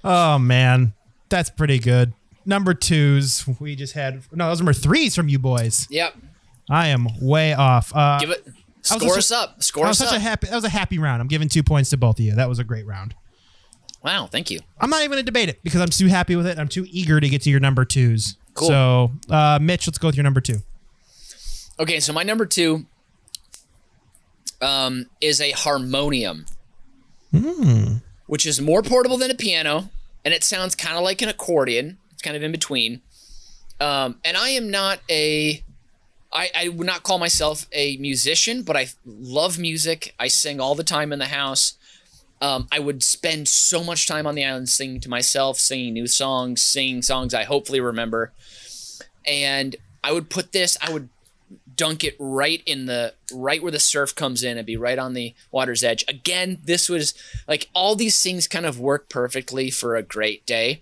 Oh man, that's pretty good. Number twos, we just had no, those number threes from you boys. Yep. I am way off. Uh, Give it. Score us a- up. Score us such up. a happy. That was a happy round. I'm giving two points to both of you. That was a great round. wow. Thank you. I'm not even gonna debate it because I'm too happy with it. I'm too eager to get to your number twos. Cool. So, uh, Mitch, let's go with your number two. Okay, so my number two um, is a harmonium, which is more portable than a piano, and it sounds kind of like an accordion. It's kind of in between. Um, and I am not a, I, I would not call myself a musician, but I love music. I sing all the time in the house. Um, I would spend so much time on the island singing to myself, singing new songs, singing songs I hopefully remember. And I would put this, I would dunk it right in the right where the surf comes in and be right on the water's edge. Again, this was like all these things kind of work perfectly for a great day.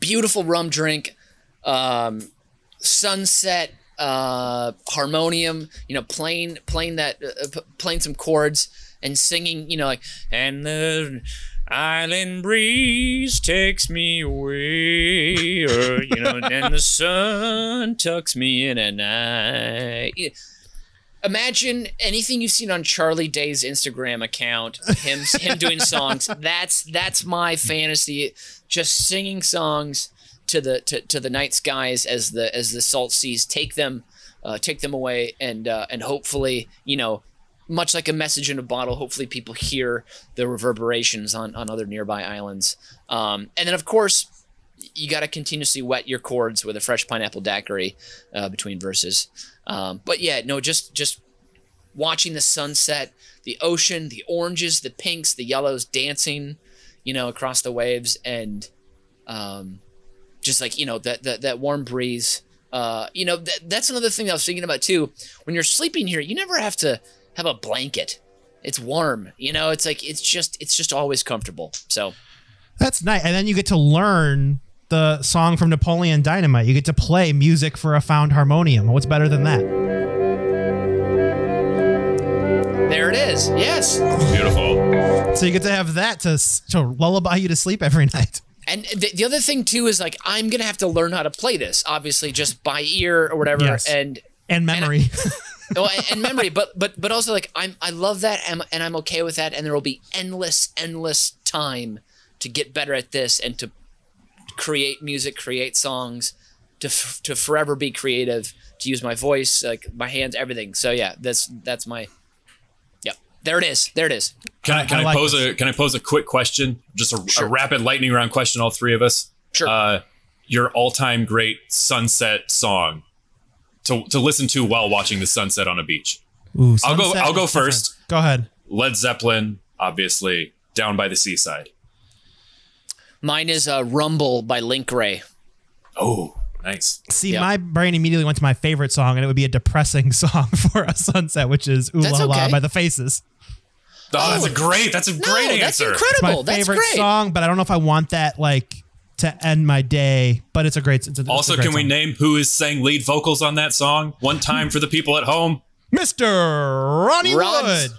Beautiful rum drink, um, sunset, uh, harmonium, you know, playing playing that uh, playing some chords and singing, you know, like and the island breeze takes me away, or you know, and the sun tucks me in at night. Imagine anything you've seen on Charlie Day's Instagram account, him him doing songs. That's that's my fantasy. Just singing songs to the to, to the night skies as the as the salt seas take them uh, take them away and uh, and hopefully you know much like a message in a bottle hopefully people hear the reverberations on on other nearby islands. Um, and then of course you got to continuously wet your cords with a fresh pineapple daiquiri uh, between verses. Um, but yeah no just just watching the sunset the ocean the oranges the pinks the yellows dancing you know across the waves and um, just like you know that that, that warm breeze. Uh, you know that, that's another thing i was thinking about too. When you're sleeping here you never have to have a blanket it's warm you know it's like it's just it's just always comfortable so That's nice. And then you get to learn the song from Napoleon Dynamite. You get to play music for a found harmonium. What's better than that? there it is yes Beautiful. So you get to have that to to lullaby you to sleep every night. and the, the other thing too is like i'm gonna have to learn how to play this obviously just by ear or whatever Yes. and And memory. oh, and- and memory, but but but also like I'm I love that and, and I'm okay with that, and there will be endless endless time to get better at this and to create music, create songs, to f- to forever be creative, to use my voice, like my hands, everything. So yeah, that's that's my. yeah. there it is. There it is. Can I, I- can I I, like pose a can I pose a quick question? Just a, Sure. a rapid lightning round question. All three of us. Sure. Uh, your all time great sunset song to to listen to while watching the sunset on a beach. Ooh, I'll go- I'll go is different. first. Go ahead. Led Zeppelin, obviously, down by the seaside. Mine is uh, "Rumble" by Link Wray. Oh, nice. See, Yep. my brain immediately went to my favorite song, and it would be a depressing song for a sunset, which is "Ooh That's La La" by the Faces. Oh, that's a great. That's a No, great that's answer. It's my incredible. That's favorite great. song, but I don't know if I want that like to end my day. But it's a great. It's a, it's a Also, great can we name who is sang lead vocals on that song one time for the people at home? Mr. Ronnie Rod- Wood?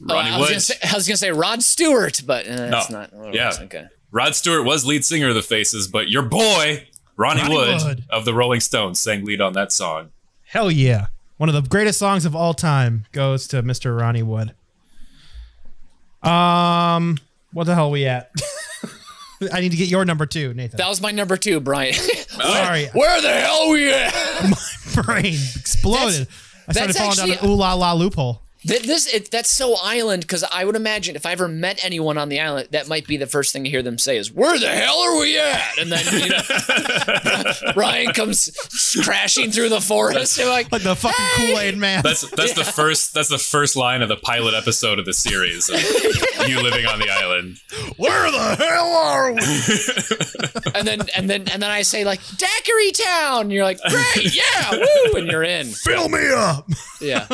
Ronnie I, was gonna Wood. say, I was gonna say Rod Stewart, but uh, that's No. not. oh, Yeah. Okay. Rod Stewart was lead singer of the Faces, but your boy Ronnie, Ronnie Wood, Wood. of the Rolling Stones sang lead on that song. Hell yeah! One of the greatest songs of all time goes to Mr. Ronnie Wood. Um, what the hell are we at? I need to get your number two, Nathan. That was my number two, Brian. Sorry, Where the hell are we at? My brain exploded. I started that's falling down actually- an ooh la la loophole. Th- This it, that's so island because I would imagine if I ever met anyone on the island, that might be the first thing I hear them say is "Where the hell are we at?" And then you know, Ryan comes crashing through the forest. I'm like, Like the fucking Kool Aid man. That's that's the first that's the first line of the pilot episode of the series. of you living on the island. Where the hell are we? and then and then and then I say like Daiquiri Town. And you're like, great, yeah, woo, and you're in. Fill me up. Yeah,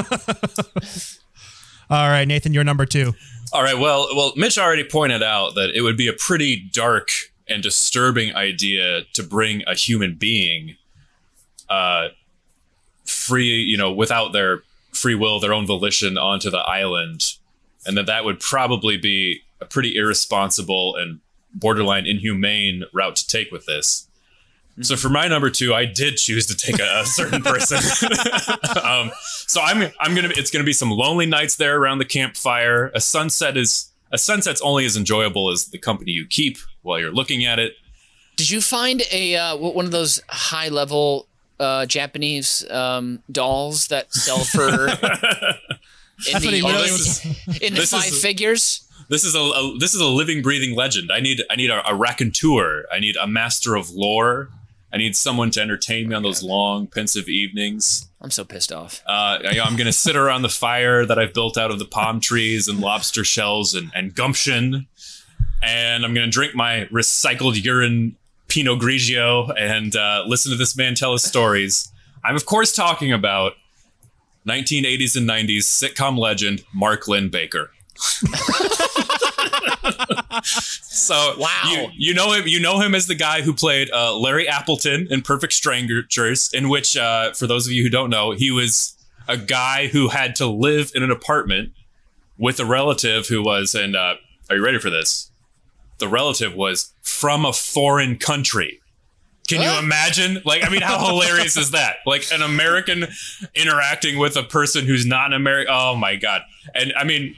All right, Nathan, you're number two. All right. Well, well, Mitch already pointed out that it would be a pretty dark and disturbing idea to bring a human being, uh, free, you know, without their free will, their own volition, onto the island, and that that would probably be a pretty irresponsible and borderline inhumane route to take with this. So for my number two, I did choose to take a, a certain person. um, so I'm I'm gonna it's gonna be some lonely nights there around the campfire. A sunset is a sunset's only as enjoyable as the company you keep while you're looking at it. did you find a uh, one of those high level uh, Japanese um, dolls that sell for in That's what the, really was- in the five is- figures? This is a, a this is a living, breathing legend. I need I need a, a raconteur. I need a master of lore. I need someone to entertain me on those long, pensive evenings. I'm so pissed off. Uh, I, am going to sit around the fire that I've built out of the palm trees and lobster shells and, and gumption. And I'm going to drink my recycled urine Pinot Grigio and uh, listen to this man tell his stories. I'm, of course, talking about 1980s and 90s sitcom legend Mark Linn-Baker. so Wow. you, you know him you know him as the guy who played uh, Larry Appleton in Perfect Strangers in which uh, for those of you who don't know he was a guy who had to live in an apartment with a relative who was and uh, are you ready for this the relative was from a foreign country can you imagine? Like, I mean, how hilarious is that? Like, an American interacting with a person who's not an American. Oh my god! And I mean,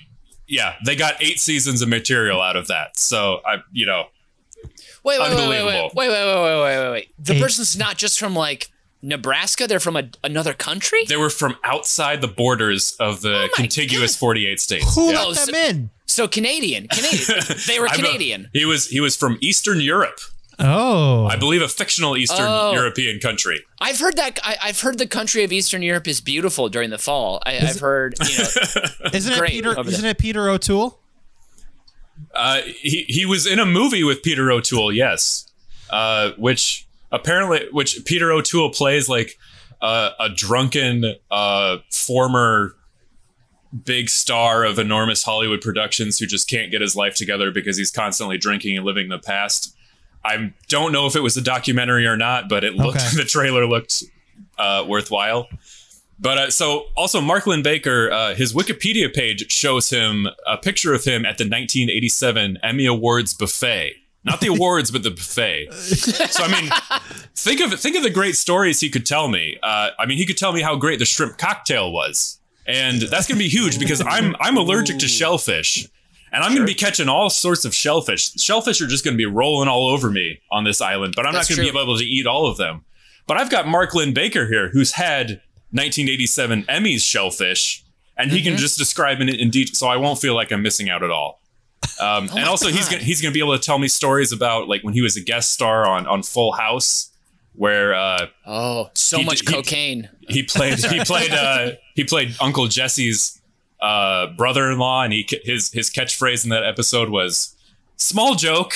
yeah, they got eight seasons of material out of that. So I, you know, Wait, wait, wait, wait, wait, wait, wait, wait, wait, wait, wait, wait. The Hey. person's not just from like Nebraska; they're from a, another country. they were from outside the borders of the Oh my contiguous 48 states. Who Yeah. Oh, let them in? So Canadian, Canadian. They were I'm a- Canadian. he was he was from Eastern Europe, Oh. I believe, a fictional Eastern Oh. European country. I've heard that. I, I've heard the country of Eastern Europe is beautiful during the fall. I, I've heard. You know, isn't it Peter over isn't there. it Peter O'Toole? Uh, he he was in a movie with Peter O'Toole, yes, uh, which apparently which Peter O'Toole plays like uh, a drunken uh, former big star of enormous Hollywood productions who just can't get his life together because he's constantly drinking and living the past. I don't know if it was a documentary or not, but it looked Okay. the trailer looked uh, worthwhile. But uh, so also Mark Linn-Baker, uh, his Wikipedia page shows him a picture of him at the 1987 Emmy Awards buffet. Not the awards, but the buffet. So I mean, think of think of the great stories he could tell me. Uh, I mean, he could tell me how great the shrimp cocktail was, and that's gonna be huge because I'm I'm allergic to shellfish, and I'm gonna be catching all sorts of shellfish. Shellfish are just gonna be rolling all over me on this island, but I'm That's not gonna be able to eat all of them. But I've got Mark Linn-Baker here, who's had 1987 Emmys shellfish, and he can Mm-hmm. just describe it in detail, so I won't feel like I'm missing out at all. Um, and Oh my also, he's gonna he's gonna be able to tell me stories about like when he was a guest star on on Full House, where uh, oh, so He- much he- cocaine. he played he played uh, he played Uncle Jesse's uh, brother-in-law, and he his his catchphrase in that episode was "small joke."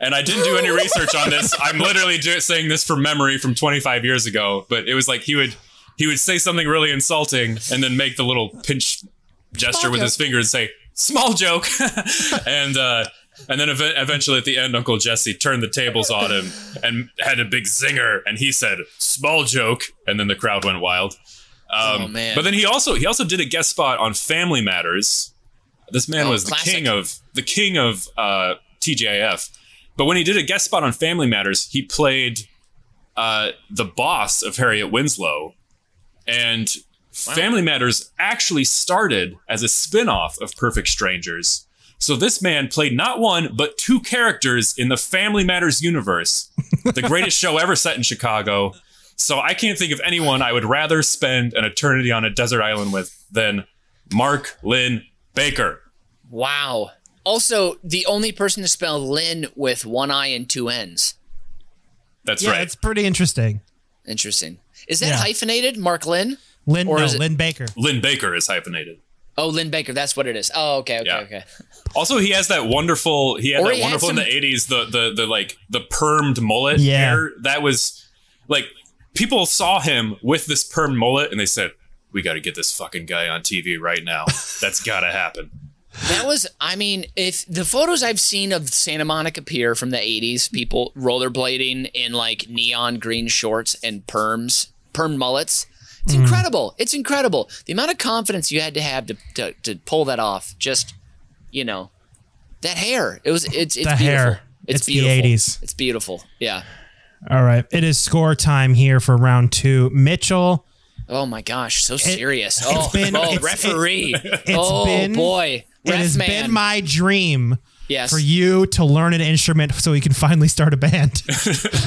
And I didn't do any research on this. I'm literally saying this from memory from 25 years ago. But it was like he would he would say something really insulting, and then make the little pinch gesture Small with his finger and say "small joke," and uh, and then ev- eventually at the end, Uncle Jesse turned the tables on him and had a big zinger, and he said "small joke," and then the crowd went wild. Um, Oh, man. But then he also he also did a guest spot on Family Matters. This man Oh, was the classic. king of the king of uh, TGIF. But when he did a guest spot on Family Matters, he played uh, the boss of Harriet Winslow, and Family Matters actually started as a spin-off of Perfect Strangers. So this man played not one but two characters in the Family Matters universe, the greatest show ever set in Chicago. So I can't think of anyone I would rather spend an eternity on a desert island with than Mark Lynn Baker. Wow. Also, the only person to spell Linn with one I and two N's. That's Yeah, right. it's pretty interesting. Interesting. Is that Yeah. hyphenated, Mark Linn? Linn, Or no, is it- Linn-Baker. Lynn Baker is hyphenated. Oh, Linn-Baker. That's what it is. Oh, okay, okay, Yeah. okay. Also, he has that wonderful. He had Or that he had wonderful in the '80s. The the the like the permed mullet Yeah. hair. That was like people saw him with this perm mullet, and they said, "We got to get this fucking guy on TV right now. That's got to happen." That was, I mean, if the photos I've seen of Santa Monica Pier from the 80s, people rollerblading in like neon green shorts and perms, perm mullets, it's Mm. incredible. It's incredible. The amount of confidence you had to have to, to, to pull that off, just, you know, that hair. It was, it's, it's The beautiful. hair. It's, It's the 80s. It's beautiful. Yeah. All right. It is score time here for round two. Mitchell, Oh my gosh, so serious. oh, been- oh it's- referee. oh been- boy. it has man. been my dream yes. for you to learn an instrument so you can finally start a band.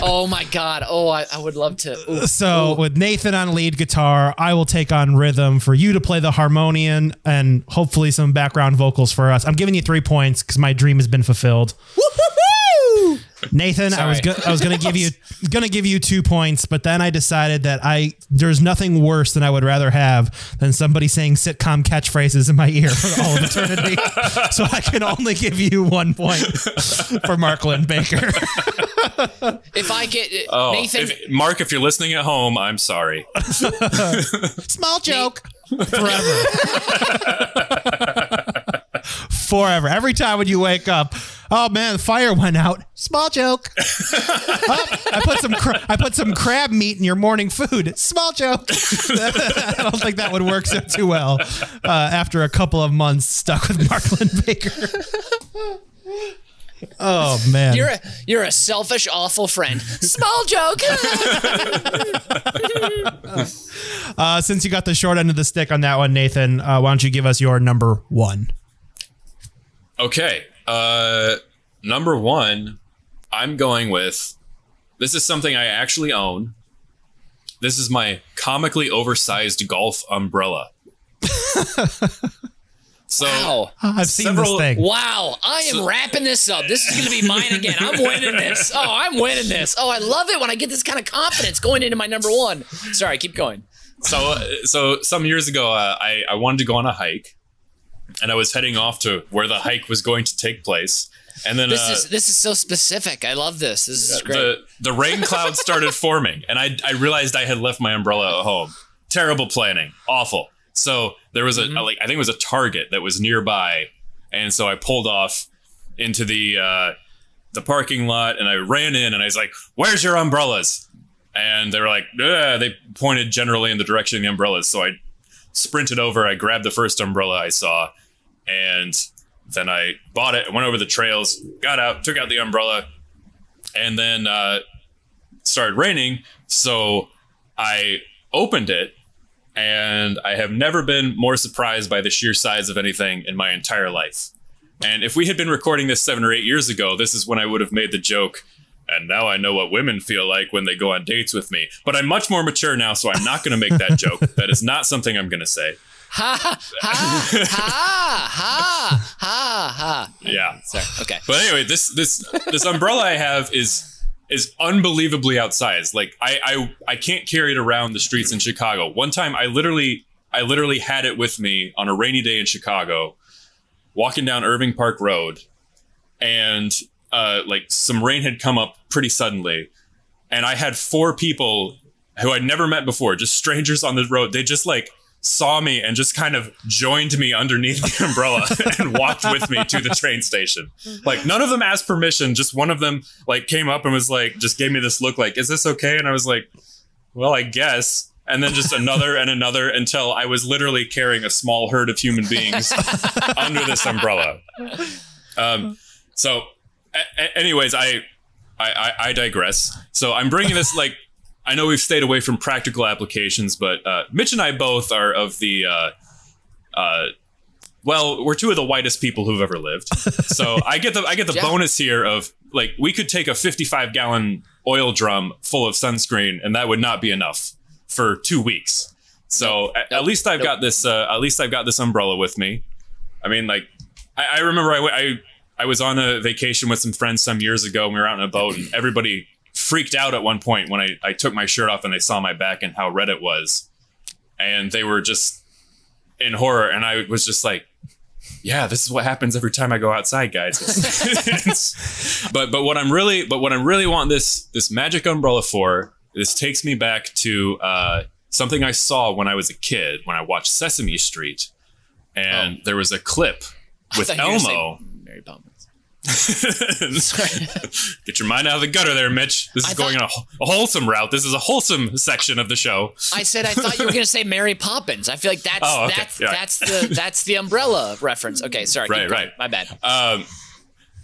Oh my God. Oh, I, I would love to. Ooh. So with Nathan on lead guitar, I will take on rhythm for you to play the harmonium and hopefully some background vocals for us. I'm giving you three points because my dream has been fulfilled. Nathan, I was go- I was gonna give you gonna give you two points, but then I decided that I there's nothing worse than I would rather have than somebody saying sitcom catchphrases in my ear for all of eternity. so I can only give you one point for Mark Linn-Baker. If I get uh, Oh, Nathan, if, Mark, if you're listening at home, I'm sorry. Small joke. Forever. Forever. Every time when you wake up, oh man, the fire went out. Small joke. Oh, I put some cra- I put some crab meat in your morning food. Small joke. I don't think that would work so too well uh, after a couple of months stuck with Mark Linn-Baker. oh man. you're a you're a selfish, awful friend. Small joke. uh, since you got the short end of the stick on that one, Nathan, uh, why don't you give us your number one? Okay. Uh, number one, I'm going with. This is something I actually own. This is my comically oversized golf umbrella. so wow. I've seen Several- this thing. Wow. I am wrapping this up. This is going to be mine again. I'm winning this. Oh, I'm winning this. Oh, I love it when I get this kind of confidence going into my number one. Sorry, keep going. so so some years ago, uh, I I wanted to go on a hike, and I was heading off to where the hike was going to take place, and then This uh, is this is so specific. I love this. This is great. the the rain clouds started forming, and I I realized I had left my umbrella at home. Terrible planning, awful. So there was a, Mm-hmm. a, like I think it was a Target that was nearby, and so I pulled off into the uh, the parking lot, and I ran in, and I was like, "Where's your umbrellas?" And they were like, "Ugh," they pointed generally in the direction of the umbrellas. So I sprinted over, I grabbed the first umbrella I saw, and then I bought it. Went over the trails, got out, took out the umbrella, and then uh, started raining. So I opened it, and I have never been more surprised by the sheer size of anything in my entire life. And if we had been recording this seven or eight years ago, this is when I would have made the joke. And now I know what women feel like when they go on dates with me. But I'm much more mature now, so I'm not going to make that joke. That is not something I'm going to say. Ha ha ha ha ha ha. Yeah. Sorry. Okay. But anyway, this this this umbrella I have is is unbelievably outsized. Like I I I can't carry it around the streets in Chicago. One time I literally I literally had it with me on a rainy day in Chicago, walking down Irving Park Road, and uh, like some rain had come up pretty suddenly, and I had four people who I'd never met before, just strangers on the road. They just like saw me and just kind of joined me underneath the umbrella and walked with me to the train station. Like none of them asked permission, just one of them like came up and was like just gave me this look like, "Is this okay?" And I was like, "Well, I guess." And then just another and another until I was literally carrying a small herd of human beings under this umbrella. Um, so, a- a- anyways, I, I, I, I digress. So I'm bringing this like I know we've stayed away from practical applications, but uh, Mitch and I both are of the uh, uh, well, we're two of the whitest people who've ever lived. So I get the I get the Yeah. bonus here of like we could take a 55 gallon oil drum full of sunscreen and that would not be enough for two weeks. So at, at least I've got this. Uh, at least I've got this umbrella with me. I mean, like I, remember I remember I, w- I I was on a vacation with some friends some years ago. and We were out on a boat and everybody freaked out at one point when I, I took my shirt off and they saw my back and how red it was, and they were just in horror. And I was just like, yeah, this is what happens every time I go outside, guys. But but what I'm really but what I'm really want this this magic umbrella for this takes me back to uh, something I saw when I was a kid when I watched Sesame Street, and there was a clip with Oh. I thought you were gonna Elmo. Mary Poppins. Get your mind out of the gutter there, Mitch. This is going on a, a wholesome route. This is a wholesome section of the show. I said I thought you were gonna say Mary Poppins. I feel like that's Oh, okay. that's Yeah. that's the that's the umbrella reference. Okay, sorry. Right, right. My bad. Um,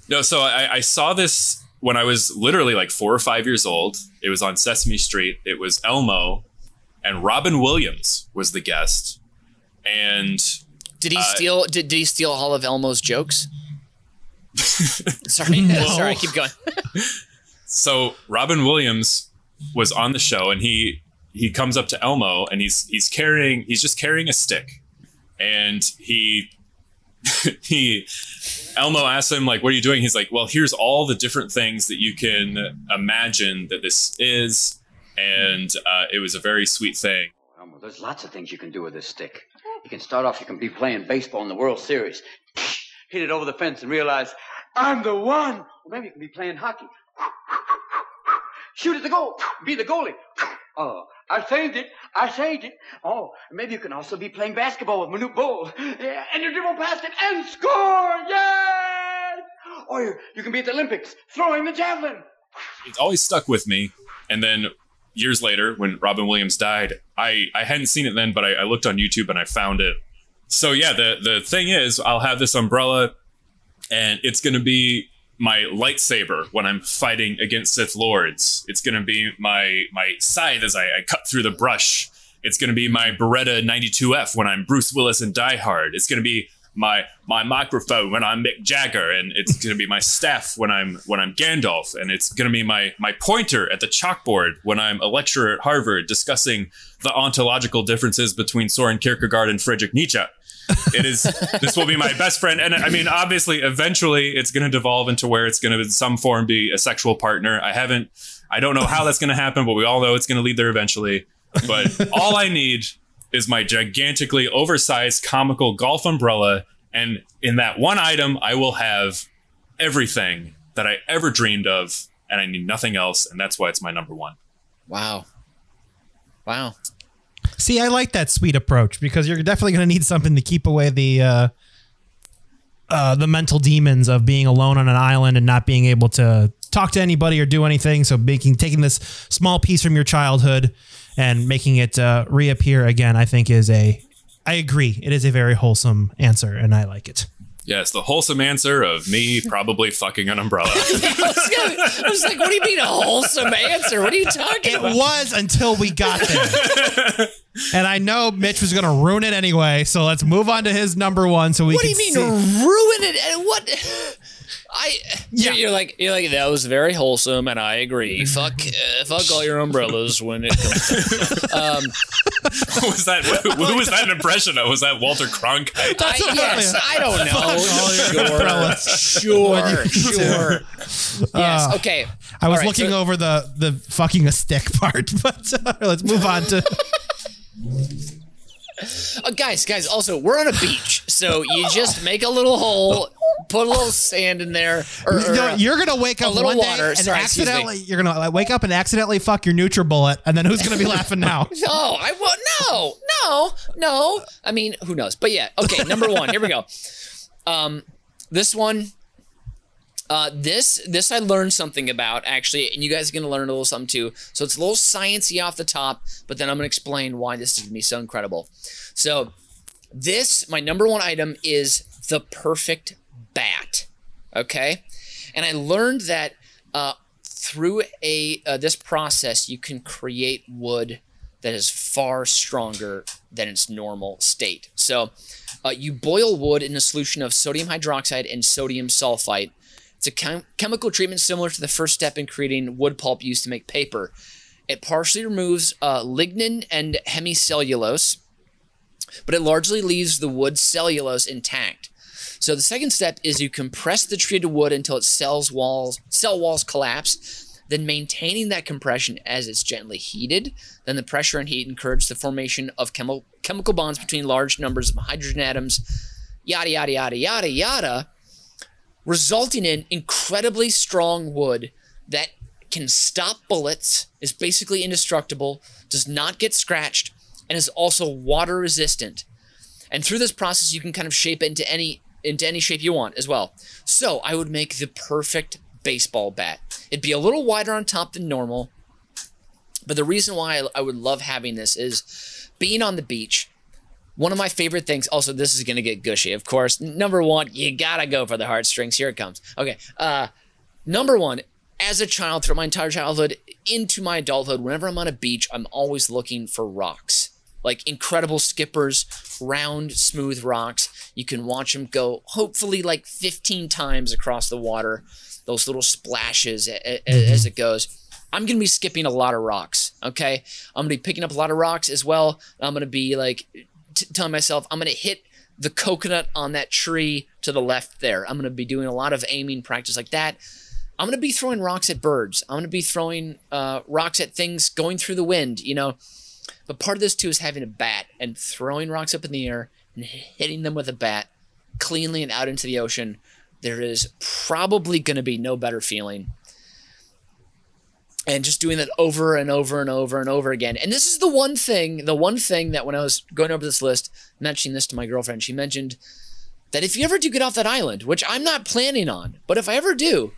no, so I, I saw this when I was literally like four or five years old. It was on Sesame Street. It was Elmo, and Robin Williams was the guest. And Did he uh, steal? Did, did he steal all of Elmo's jokes? Sorry, sorry. Keep going. so Robin Williams was on the show, and he he comes up to Elmo, and he's he's carrying he's just carrying a stick, and he he Elmo asks him like, "What are you doing?" He's like, "Well, here's all the different things that you can imagine that this is," and uh, it was a very sweet thing. Elmo, there's lots of things you can do with this stick. You can start off, you can be playing baseball in the World Series. Hit it over the fence and realize, I'm the one. Or maybe you can be playing hockey. Shoot at the goal. Be the goalie. Oh, I saved it. I saved it. Oh, maybe you can also be playing basketball with Manute Bol. Yeah, and you dribble past it and score. Yes! Or you, you can be at the Olympics throwing the javelin. it's always stuck with me. And then years later, when Robin Williams died, I, I hadn't seen it then, but I, I looked on YouTube and I found it. So yeah, the the thing is, I'll have this umbrella, and it's gonna be my lightsaber when I'm fighting against Sith lords. It's gonna be my my scythe as I, I cut through the brush. It's gonna be my Beretta 92F when I'm Bruce Willis in Die Hard. It's gonna be my my microphone when I'm Mick Jagger, and it's gonna be my staff when I'm when I'm Gandalf, and it's gonna be my my pointer at the chalkboard when I'm a lecturer at Harvard discussing the ontological differences between Soren Kierkegaard and Friedrich Nietzsche. It is this will be my best friend, and I mean, obviously, eventually, it's gonna devolve into where it's gonna in some form be a sexual partner. I haven't, I don't know how that's gonna happen, but we all know it's gonna lead there eventually. But all I need is my gigantically oversized comical golf umbrella. And in that one item, I will have everything that I ever dreamed of. And I need nothing else. And that's why it's my number one. Wow. Wow. See, I like that sweet approach because you're definitely going to need something to keep away the uh, uh, the mental demons of being alone on an island and not being able to talk to anybody or do anything. So, making taking this small piece from your childhood and making it uh, reappear again, I think is a. I agree. It is a very wholesome answer, and I like it. Yes, the wholesome answer of me probably fucking an umbrella. I was, gonna- I was like, what do you mean a wholesome answer? What are you talking It about? was until we got there. and I know Mitch was going to ruin it anyway. So let's move on to his number one so we What do you mean see. ruin it? And what? I Yeah. you're like you're like that was very wholesome, and I agree. fuck, uh, fuck all your umbrellas when it comes. um, was that who was that an impression of? Was that Walter Cronkite? I, yes, I don't know. umbrellas. Sure, sure, sure. Yes. Okay. I was All right, looking so- over the the fucking a stick part, but uh, let's move on to. Uh, guys, guys. Also, we're on a beach, so you just make a little hole, put a little sand in there, or, or, No, you're gonna wake up little one day water. and Sorry, accidentally. You're gonna like, wake up and accidentally fuck your NutriBullet, and then who's gonna be laughing now? No, I won't. No, no, no. I mean, who knows? But yeah, okay. Number one. Here we go. Um, this one. Uh, this this I learned something about actually, and you guys are gonna learn a little something too. So it's a little sciencey off the top, but then I'm gonna explain why this is gonna be so incredible. So this my number one item is the perfect bat. Okay, and I learned that uh, through a uh, this process you can create wood that is far stronger than its normal state. So, uh, you boil wood in a solution of sodium hydroxide and sodium sulfite. It's a chem- chemical treatment similar to the first step in creating wood pulp used to make paper. It partially removes uh, lignin and hemicellulose, but it largely leaves the wood cellulose intact. So the second step is you compress the treated wood until its cells walls cell walls collapse, then maintaining that compression as it's gently heated. Then the pressure and heat encourage the formation of chemical chemical bonds between large numbers of hydrogen atoms, yada yada yada yada yada, resulting in incredibly strong wood that can stop bullets, is basically indestructible, does not get scratched, and is also water resistant. And through this process, you can kind of shape it into any into any shape you want as well. So I would make the perfect baseball bat. It'd be a little wider on top than normal. But the reason why I, would love having this is being on the beach. One of my favorite things, also, this is going to get gushy, of course. Number one, you got to go for the heartstrings. Here it comes. Okay. Uh, number one, as a child, throughout my entire childhood, into my adulthood, whenever I'm on a beach, I'm always looking for rocks. Like incredible skippers, round, smooth rocks. You can watch them go, hopefully, like 15 times across the water. Those little splashes a- as it goes. I'm gonna be skipping a lot of rocks. Okay, I'm gonna be picking up a lot of rocks as well. I'm gonna be like t- telling myself I'm gonna hit the coconut on that tree to the left there. I'm gonna be doing a lot of aiming practice like that. I'm gonna be throwing rocks at birds. I'm gonna be throwing uh, rocks at things going through the wind. You know, but part of this too is having a bat and throwing rocks up in the air and hitting them with a bat cleanly and out into the ocean. There is probably going to be no better feeling. And just doing that over and over and over and over again. And this is the one thing, the one thing that when I was going over this list, mentioning this to my girlfriend, she mentioned that if you ever do get off that island, which I'm not planning on, but if I ever do,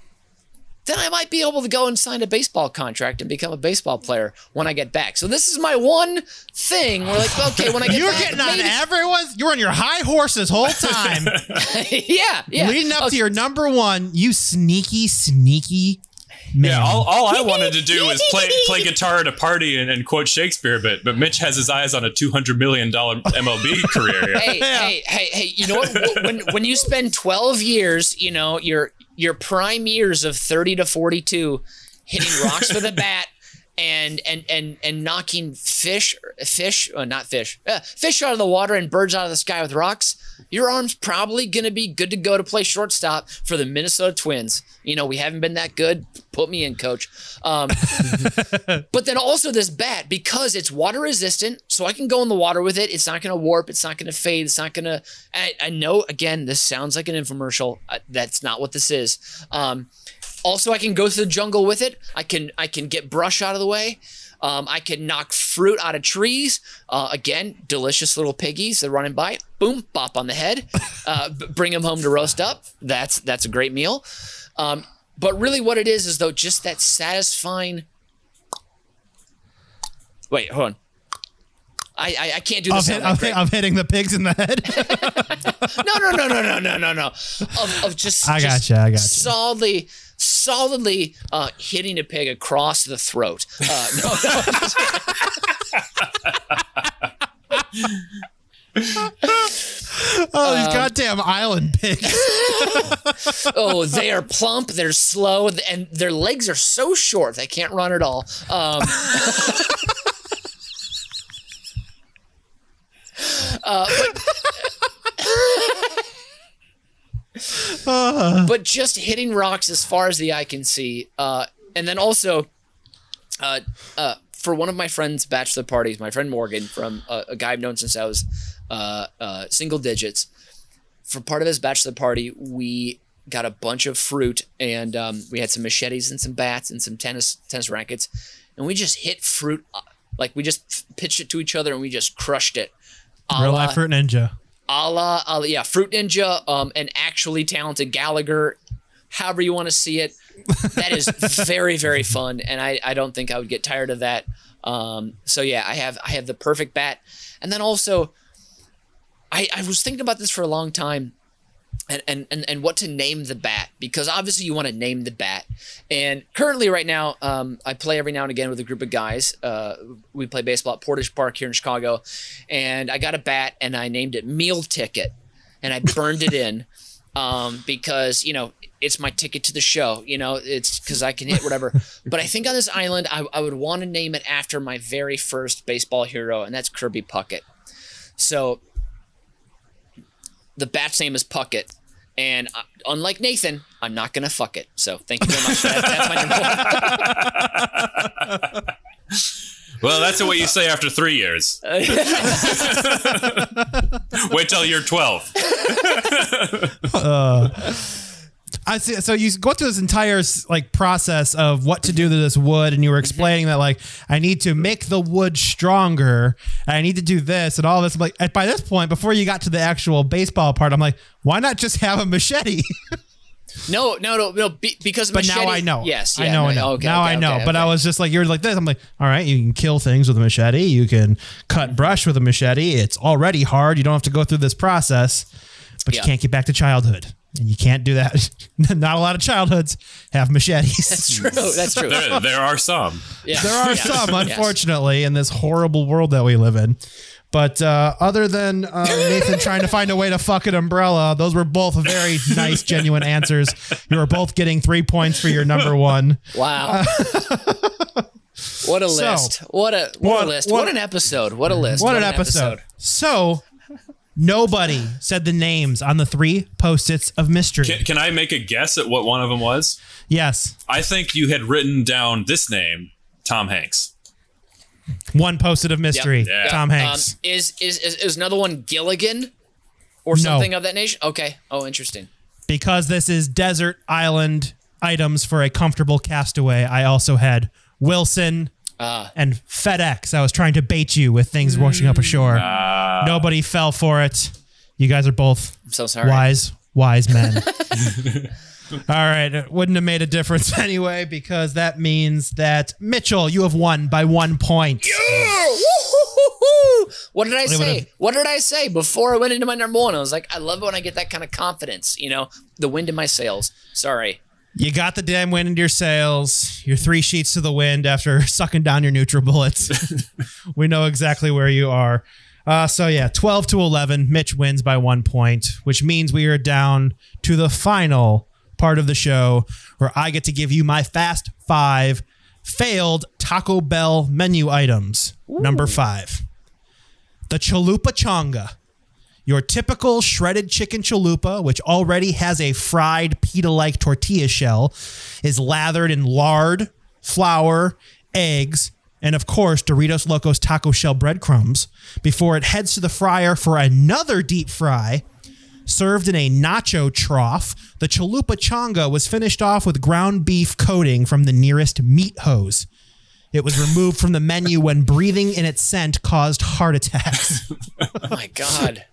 then I might be able to go and sign a baseball contract and become a baseball player when I get back. So this is my one thing. We're like, okay, when I get You were back, getting on maybe- everyone's. You were on your high horse this whole time, yeah, yeah. leading up Okay. to your number one. You sneaky, sneaky man. Yeah, all, all I wanted to do was play play guitar at a party and, and quote Shakespeare, but but Mitch has his eyes on a two hundred million dollar MLB career. Here. hey, hey, hey, hey, you know what? when when you spend 12 years, you know, your your prime years of 30 to 42 hitting rocks with a bat and and and and knocking fish fish uh, not fish uh, fish out of the water and birds out of the sky with rocks your arm's probably going to be good to go to play shortstop for the Minnesota Twins. You know, we haven't been that good. Put me in, coach. Um, but then also this bat because it's water resistant, so I can go in the water with it. It's not going to warp. It's not going to fade. It's not going to. I, I know again, this sounds like an infomercial. Uh, that's not what this is. Um, also, I can go through the jungle with it. I can I can get brush out of the way. Um, I can knock fruit out of trees. Uh, again, delicious little piggies. They're running by. Boom, bop on the head. Uh, bring them home to roast up. That's that's a great meal. Um, but really, what it is is though just that satisfying. Wait, hold on. I I, I can't do this. hit, of, hit- of hitting the pigs in the head. no, no, no, no, no, no, no, no. Of, of just. I just gotcha, I gotcha. Solidly, solidly uh, hitting a pig across the throat. Uh, no, no. oh, these goddamn island pigs. oh, they are plump. They're slow, and their legs are so short they can't run at all. Um, uh, but, but just hitting rocks as far as the eye can see, uh, and then also, uh, uh, for one of my friend's bachelor parties, my friend Morgan, from uh, a guy I've known since I was uh, uh, single digits. For part of his bachelor party, we got a bunch of fruit and um, we had some machetes and some bats and some tennis tennis rackets, and we just hit fruit uh, like we just pitched it to each other and we just crushed it. Real la- life fruit ninja. A la, a la- yeah, Fruit Ninja, um, an actually talented Gallagher, however you want to see it. That is very, very fun, and I, I don't think I would get tired of that. Um, so yeah, I have I have the perfect bat, and then also, I I was thinking about this for a long time. And, and, and, and what to name the bat because obviously you want to name the bat. And currently right now um, i play every now and again with a group of guys uh, we play baseball at portage park here in chicago and i got a bat and i named it meal ticket and i burned it in um, because you know it's my ticket to the show you know it's because i can hit whatever. But i think on this island i, I would want to name it after my very first baseball hero and that's kirby puckett. So the bat's name is Puckett. And uh, unlike Nathan, I'm not gonna fuck it. So thank you very much. That, that's my number. Well, that's what you say after three years. Wait till you're 12. I see. So you go through this entire like process of what to do to this wood, and you were explaining that like I need to make the wood stronger, and I need to do this and all this. I'm like, at, by this point, before you got to the actual baseball part, I'm like, why not just have a machete? No, no, no, no. Be, because but machete, now I know. Yes, I know. no, I know. okay, now okay, I know. okay, but I was just like, you're like this. I'm like, all right, you can kill things with a machete. You can cut brush with a machete. It's already hard. You don't have to go through this process, but Yeah. you can't get back to childhood. And you can't do that. Not a lot of childhoods have machetes. That's true. That's true. There, there are some. Yeah. There are Yeah. some, Yes. unfortunately, in this horrible world that we live in. But uh, other than uh, Nathan trying to find a way to fuck an umbrella, those were both very nice, genuine answers. You were both getting three points for your number one. Wow. what a So, list. What a what, what- a list. what- What, an episode. What a list. What an episode. So, nobody said the names on the three post its of mystery. Can, can I make a guess at what one of them was? yes. I think you had written down this name, Tom Hanks. One post it of mystery. Yep. Yeah. Tom Um, Hanks. is, is is is another one Gilligan or No. something of that nation? Okay. Oh, interesting. because this is desert island items for a comfortable castaway, I also had Wilson Ah. and FedEx. I was trying to bait you with things washing up ashore. Nobody fell for it. You guys are both I'm so sorry. wise, wise men. All right, it wouldn't have made a difference anyway because that means that Mitchell, you have won by one point. Woo-hoo-hoo-hoo. What did I say? What did I say before I went into my number one? I was like, I love it when I get that kind of confidence. You know, the wind in my sails. Sorry. You got the damn wind into your sails. You're three sheets to the wind after sucking down your neutral bullets. we know exactly where you are. Uh, so yeah, 12 to 11. Mitch wins by one point, which means we are down to the final part of the show where I get to give you my fast five failed Taco Bell menu items. Number five, the Chalupa Chonga. Your typical shredded chicken chalupa, which already has a fried pita like tortilla shell, is lathered in lard, flour, eggs, and of course, Doritos Locos taco shell breadcrumbs before it heads to the fryer for another deep fry. Served in a nacho trough, the chalupa chonga was finished off with ground beef coating from the nearest meat hose. It was removed from the menu when breathing in its scent caused heart attacks. Oh my god.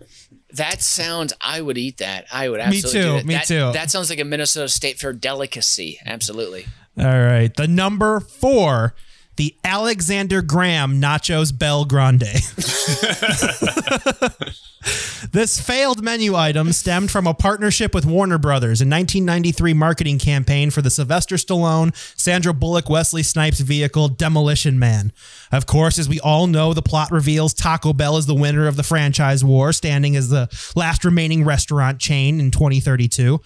That sounds. I would eat that. I would absolutely. Me too, do it. me that, too. That sounds like a Minnesota State Fair delicacy. Absolutely. All right. The number four, the Alexander Graham Nachos Bel Grande. this failed menu item stemmed from a partnership with Warner Brothers, a 1993 marketing campaign for the Sylvester Stallone, Sandra Bullock, Wesley Snipes vehicle Demolition Man. Of course, as we all know, the plot reveals Taco Bell is the winner of the franchise war, standing as the last remaining restaurant chain in 2032.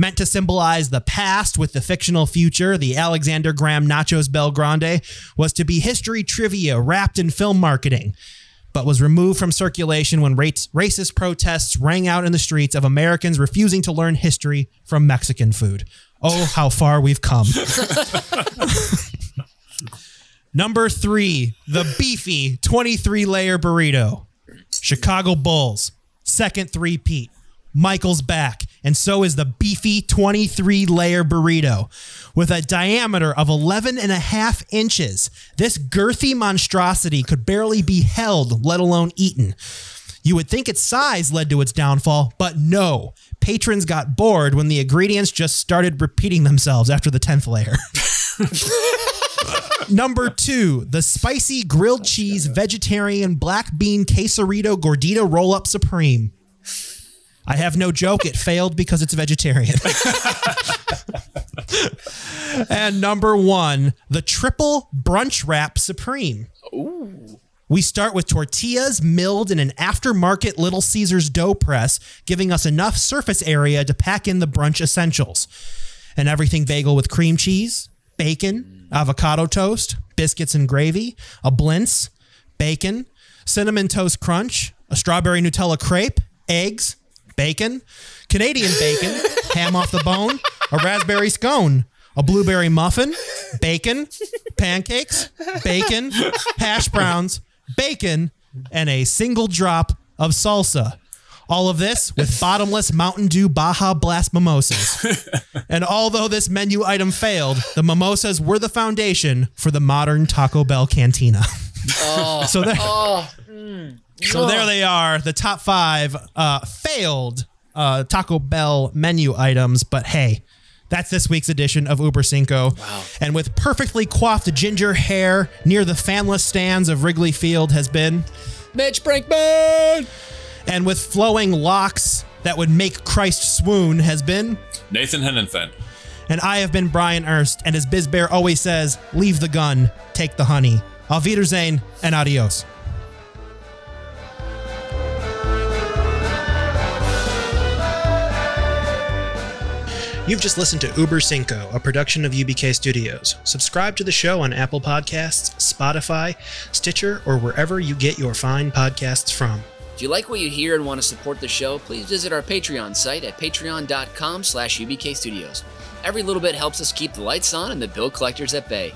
Meant to symbolize the past with the fictional future, the Alexander Graham Nachos Bel Grande was to be history trivia wrapped in film marketing, but was removed from circulation when race- racist protests rang out in the streets of Americans refusing to learn history from Mexican food. Oh, how far we've come. Number three, the beefy 23 layer burrito. Chicago Bulls, second three-peat. Michael's back, and so is the beefy 23 layer burrito. With a diameter of 11 and a half inches, this girthy monstrosity could barely be held, let alone eaten. You would think its size led to its downfall, but no. Patrons got bored when the ingredients just started repeating themselves after the 10th layer. Number two, the spicy grilled cheese vegetarian black bean quesarito gordita roll up supreme. I have no joke. It failed because it's vegetarian. and number one, the triple brunch wrap supreme. Ooh. We start with tortillas milled in an aftermarket Little Caesars dough press, giving us enough surface area to pack in the brunch essentials. An everything bagel with cream cheese, bacon, avocado toast, biscuits and gravy, a blintz, bacon, cinnamon toast crunch, a strawberry Nutella crepe, eggs, bacon, Canadian bacon, ham off the bone, a raspberry scone, a blueberry muffin, bacon, pancakes, bacon, hash browns, bacon, and a single drop of salsa. All of this with bottomless Mountain Dew Baja Blast mimosas. and although this menu item failed, the mimosas were the foundation for the modern Taco Bell cantina. Oh. so there, oh. mm. So there they are, the top five uh, failed uh, Taco Bell menu items. But hey, that's this week's edition of Uber Cinco. Wow. And with perfectly coiffed ginger hair near the fanless stands of Wrigley Field has been, Mitch Brinkman. and with flowing locks that would make Christ swoon has been, Nathan Hennenfen. and I have been Brian Ernst. And as Biz Bear always says, leave the gun, take the honey. Auf Wiedersehen and adios. You've just listened to Uber Cinco, a production of UBK Studios. Subscribe to the show on Apple Podcasts, Spotify, Stitcher, or wherever you get your fine podcasts from. If you like what you hear and want to support the show, please visit our Patreon site at patreon.com slash ubkstudios. Every little bit helps us keep the lights on and the bill collectors at bay.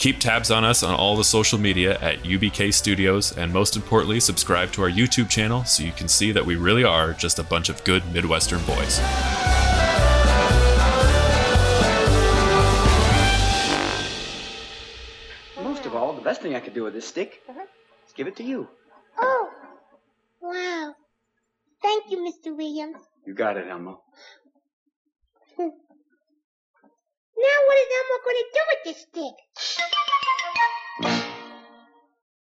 Keep tabs on us on all the social media at UBK Studios, and most importantly, subscribe to our YouTube channel so you can see that we really are just a bunch of good Midwestern boys. Best thing I could do with this stick uh-huh. is give it to you. Oh, wow. Thank you, Mr. Williams. You got it, Elmo. Now what is Elmo going to do with this stick?